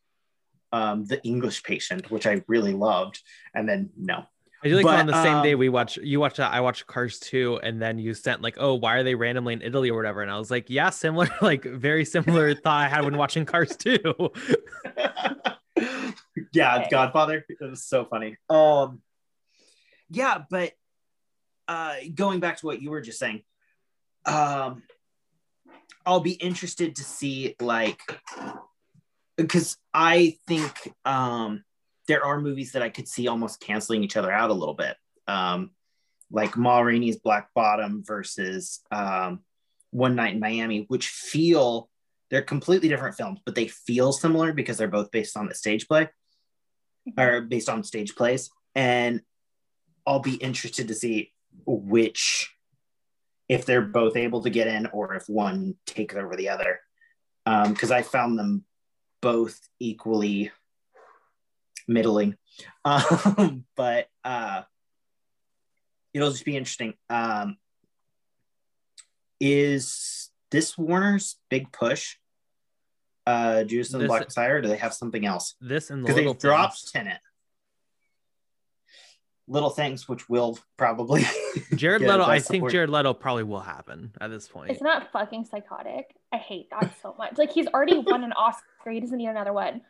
um, The English Patient, which I really loved. And then no. I do like But, on the same day um, we watch you watched that I watched Cars 2 and then you sent like oh why are they randomly in Italy or whatever and I was like yeah similar like very similar thought I had when watching Cars 2 yeah, Okay. Godfather. It was so funny. Um, yeah, but uh, going back to what you were just saying, um, I'll be interested to see like because I think um, there are movies that I could see almost canceling each other out a little bit, um, like Ma Rainey's Black Bottom versus um, One Night in Miami, which feel they're completely different films, but they feel similar because they're both based on the stage play or based on stage plays. And I'll be interested to see which, if they're both able to get in or if one takes over the other. Because I found them both equally middling. Um, but uh, it'll just be interesting. Um, is this Warner's big push? Uh, Judas and the Black Messiah, or do they have something else? This and the Because they've dropped Things. Tenet. Little things, which will probably. Jared get Leto. I less think support. Jared Leto probably will happen at this point. It's not fucking psychotic? I hate that so much. Like he's already won an Oscar. He doesn't need another one.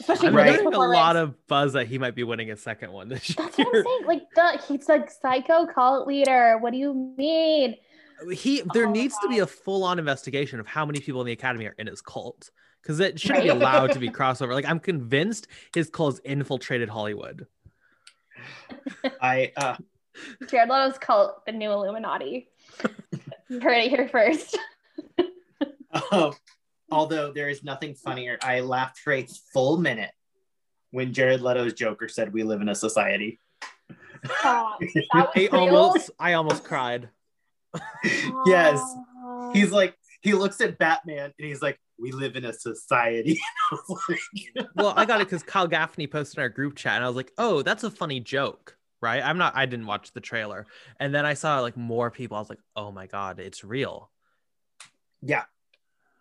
Especially I'm for a lot of buzz that he might be winning a second one this That's year. what I'm saying. Like, duh, he's a psycho cult leader. What do you mean? He there Oh, needs to be a full-on investigation of how many people in the academy are in his cult because it shouldn't be allowed to be crossover. Like I'm convinced his cult has infiltrated Hollywood. I uh, Jared Leto's cult, the new Illuminati. you heard it here first. Um, although there is nothing funnier, I laughed for a full minute when Jared Leto's Joker said, "We live in a society." Stop. I almost I almost cried. yes, he's like he looks at Batman and he's like, "We live in a society." I like, Well, I got it because Kyle Gaffney posted in our group chat, and I was like, "Oh, that's a funny joke." Right? I'm not. I didn't watch the trailer, and then I saw like more people. I was like, "Oh my god, it's real." yeah,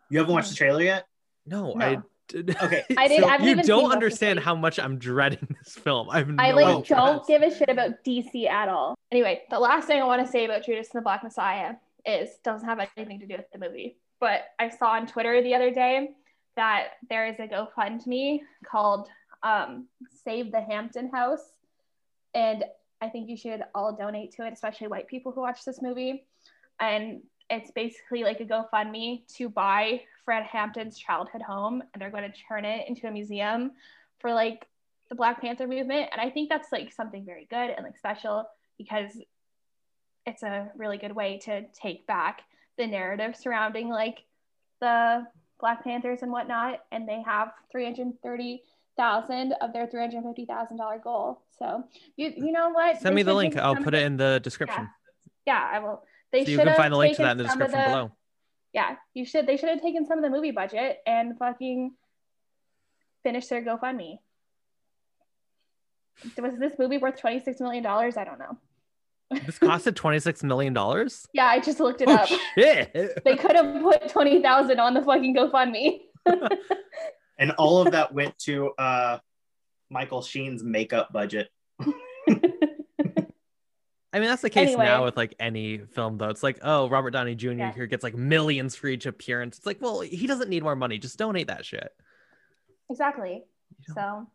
you haven't watched the trailer yet? No, No. I did. Okay, I didn't- so- I've you don't understand how much I'm dreading this film. I have no I like interest. don't give a shit about DC at all. Anyway, the last thing I want to say about Judas and the Black Messiah is doesn't have anything to do with the movie. But I saw on Twitter the other day that there is a GoFundMe called um, Save the Hampton House, and I think you should all donate to it, especially white people who watch this movie. And it's basically like a GoFundMe to buy Fred Hampton's childhood home, and they're going to turn it into a museum for like the Black Panther movement. And I think that's like something very good and like special because it's a really good way to take back the narrative surrounding like the Black Panthers and whatnot. And they have 330,000 of their $350,000 goal. So you you know what? Send They me the link. I'll put it in the description. Yeah, I will. They so you can find the link to that in the description the- below. Yeah, you should. They should have taken some of the movie budget and fucking finished their GoFundMe. Was this movie worth twenty six million dollars? I don't know. This costed twenty six million dollars. Yeah, I just looked it Oh up. shit! They could have put twenty thousand on the fucking GoFundMe. and all of that went to uh, Michael Sheen's makeup budget. I mean, that's the case Anyway. now with like any film, though. It's like, oh, Robert Downey Jr. Yeah. here gets like millions for each appearance. It's like, well, he doesn't need more money. Just donate that shit. exactly. So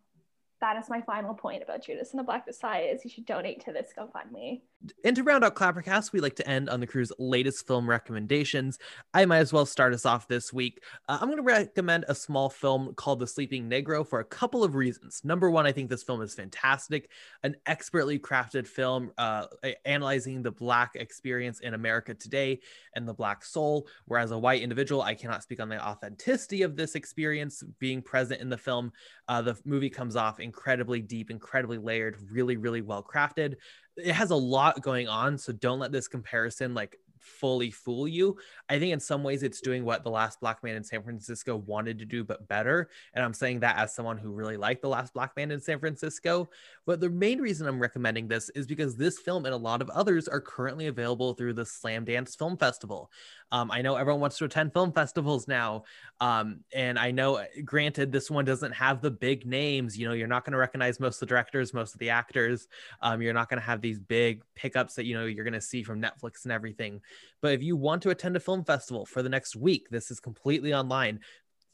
that is my final point about Judas and the Black Messiah is you should donate to this GoFundMe. And to round out Clappercast, we like to end on the crew's latest film recommendations. I might as well start us off this week. Uh, I'm going to recommend a small film called The Sleeping Negro for a couple of reasons. Number one, I think this film is fantastic, an expertly crafted film uh, analyzing the Black experience in America today and the Black soul. Whereas a white individual, I cannot speak on the authenticity of this experience being present in the film. Uh, the movie comes off incredibly deep, incredibly layered, really, really well crafted it has a lot going on so don't let this comparison like fully fool you. I think in some ways it's doing what the last black man in san francisco wanted to do but better and i'm saying that as someone who really liked the last black man in san francisco but the main reason i'm recommending this is because this film and a lot of others are currently available through the Slamdance film festival um, i know everyone wants to attend film festivals now um, and i know granted this one doesn't have the big names you know you're not going to recognize most of the directors most of the actors um, you're not going to have these big pickups that you know you're going to see from Netflix and everything. But if you want to attend a film festival for the next week, this is completely online.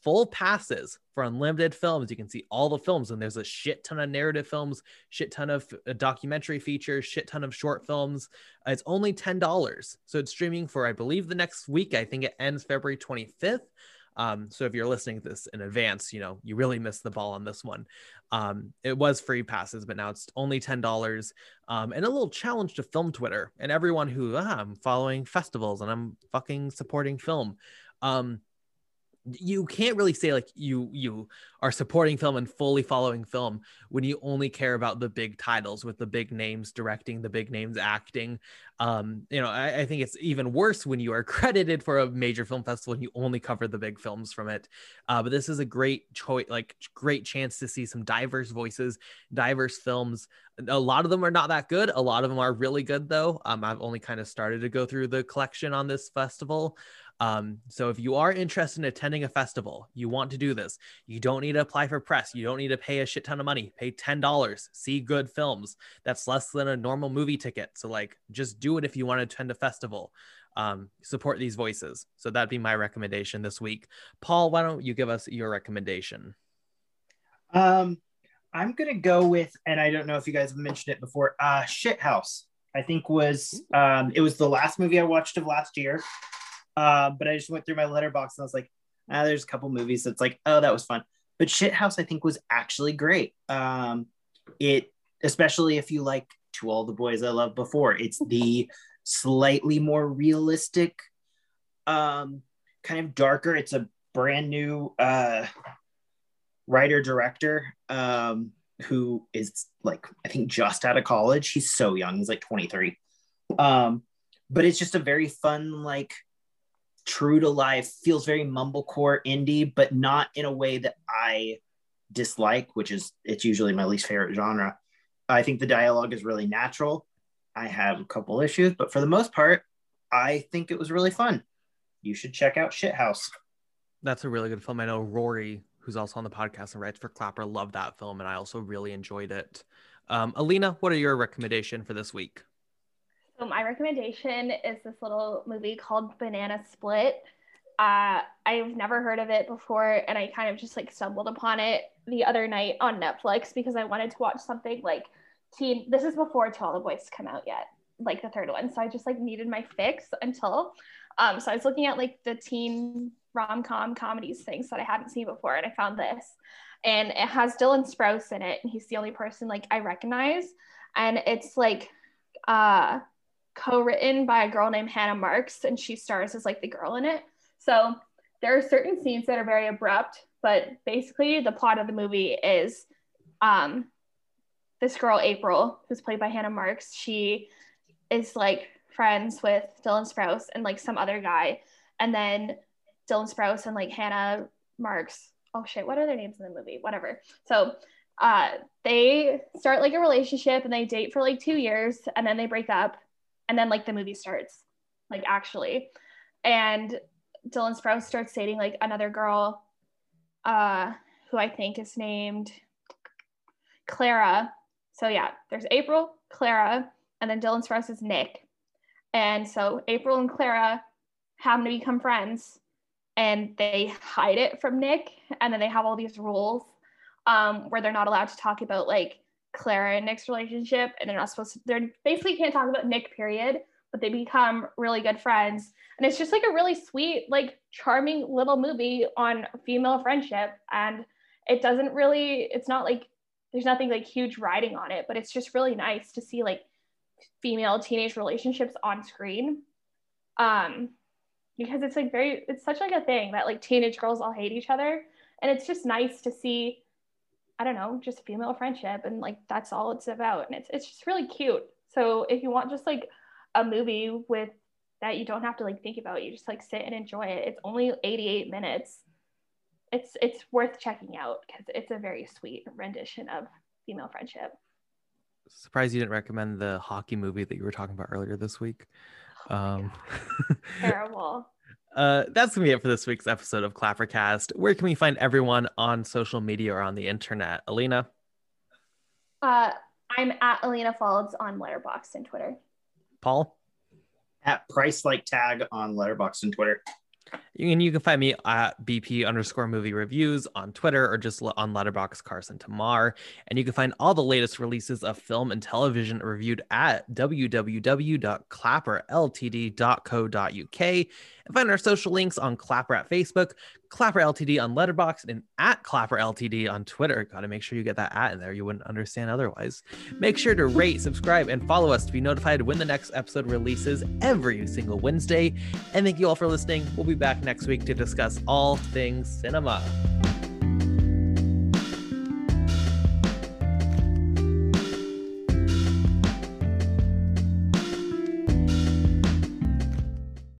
Full passes for unlimited films. You can see all the films, and there's a shit ton of narrative films, shit ton of uh, documentary features, shit ton of short films. Uh, it's only ten dollars, so it's streaming for I believe the next week. I think it ends February 25th. Um, so if you're listening to this in advance, you know, you really missed the ball on this one. Um, it was free passes, but now it's only $10 um, and a little challenge to film Twitter and everyone who ah, I'm following festivals and I'm fucking supporting film. Um, you can't really say like you you are supporting film and fully following film when you only care about the big titles with the big names directing the big names acting. Um you know I, I, think it's even worse when you are credited for a major film festival and you only cover the big films from it. Uh, but this is a great choice like great chance to see some diverse voices diverse films. A lot of them are not that good. A lot of them are really good though. Um, i've only kind of started to go through the collection on this festival um, so if you are interested in attending a festival, you want to do this, you don't need to apply for press. You don't need to pay a shit ton of money. Pay $10, see good films. That's less than a normal movie ticket. So like just do it if you want to attend a festival. Um, support these voices. So that'd be my recommendation this week. Paul, why don't you give us your recommendation? Um, I'm gonna go with, and I don't know if you guys have mentioned it before, uh Shithouse. I think was um it was the last movie I watched of last year. Uh, but I just went through my Letterboxd and I was like, ah, there's a couple movies that's like, oh, that was fun. But Shithouse, I think, was actually great. Um, it, especially if you like To All the Boys I Loved Before, it's the slightly more realistic, um, kind of darker. It's a brand new uh, writer director um, who is like, I think, just out of college. He's so young. He's like 23. Um, but it's just a very fun, like, true to life, feels very mumblecore indie, but not in a way that I dislike, which is it's usually my least favorite genre. I think the dialogue is really natural. I have a couple issues, but for the most part, I think it was really fun. You should check out Shithouse. That's a really good film. I know Rory, who's also on the podcast and writes for Clapper, loved that film, and I also really enjoyed it. Um, Alina, what are your recommendation for this week? So my recommendation is this little movie called Banana Split. Uh, I've never heard of it before, and I kind of just like stumbled upon it the other night on Netflix because I wanted to watch something like teen. This is before To All the Boys come out yet, like the third one. So I just like needed my fix until. Um, so I was looking at like the teen rom com comedies things that I hadn't seen before, and I found this, and it has Dylan Sprouse in it, and he's the only person like I recognize, and it's like, uh co-written by a girl named Hannah Marks, and she stars as like the girl in it. So there are certain scenes that are very abrupt, but basically the plot of the movie is um, this girl April, who's played by Hannah Marks. She is like friends with Dylan Sprouse and like some other guy, and then Dylan Sprouse and like Hannah Marks. Oh shit, what are their names in the movie? Whatever. So uh, they start like a relationship and they date for like two years and then they break up and then like the movie starts like actually. And dylan sprouse starts dating like another girl uh who i think is named clara. So yeah there's april clara and then dylan sprouse is nick. And so april and clara happen to become friends and they hide it from nick and then they have all these rules um, where they're not allowed to talk about like Clara and Nick's relationship, and they're not supposed to. they're basically can't talk about Nick. Period. But they become really good friends, and it's just like a really sweet, like charming little movie on female friendship. And it doesn't really. It's not like there's nothing like huge writing on it, but it's just really nice to see like female teenage relationships on screen. Um, because it's like very, it's such like a thing that like teenage girls all hate each other, and it's just nice to see I don't know, just female friendship and like that's all it's about. And it's it's just really cute. So if you want just like a movie with that you don't have to like think about, you just like sit and enjoy it. It's only 88 minutes. It's it's worth checking out because it's a very sweet rendition of female friendship. Surprised you didn't recommend the hockey movie that you were talking about earlier this week. Oh um, Terrible. Uh, that's gonna be it for this week's episode of Clappercast. Where can we find everyone on social media or on the internet? Alina? Uh, I'm at Alina Folds on Letterboxd and Twitter. Paul? At Price Like Tag on Letterboxd and Twitter. And you can find me at BP underscore movie reviews on Twitter or just on Letterboxd Carson Tamar. And you can find all the latest releases of film and television reviewed at www.clapperltd.co.uk and find our social links on Clapper at Facebook, Clapper LTD on Letterboxd, and at Clapper LTD on Twitter. Got to make sure you get that at in there. You wouldn't understand otherwise. Make sure to rate, subscribe, and follow us to be notified when the next episode releases every single Wednesday. And thank you all for listening. We'll be back next week to discuss all things cinema.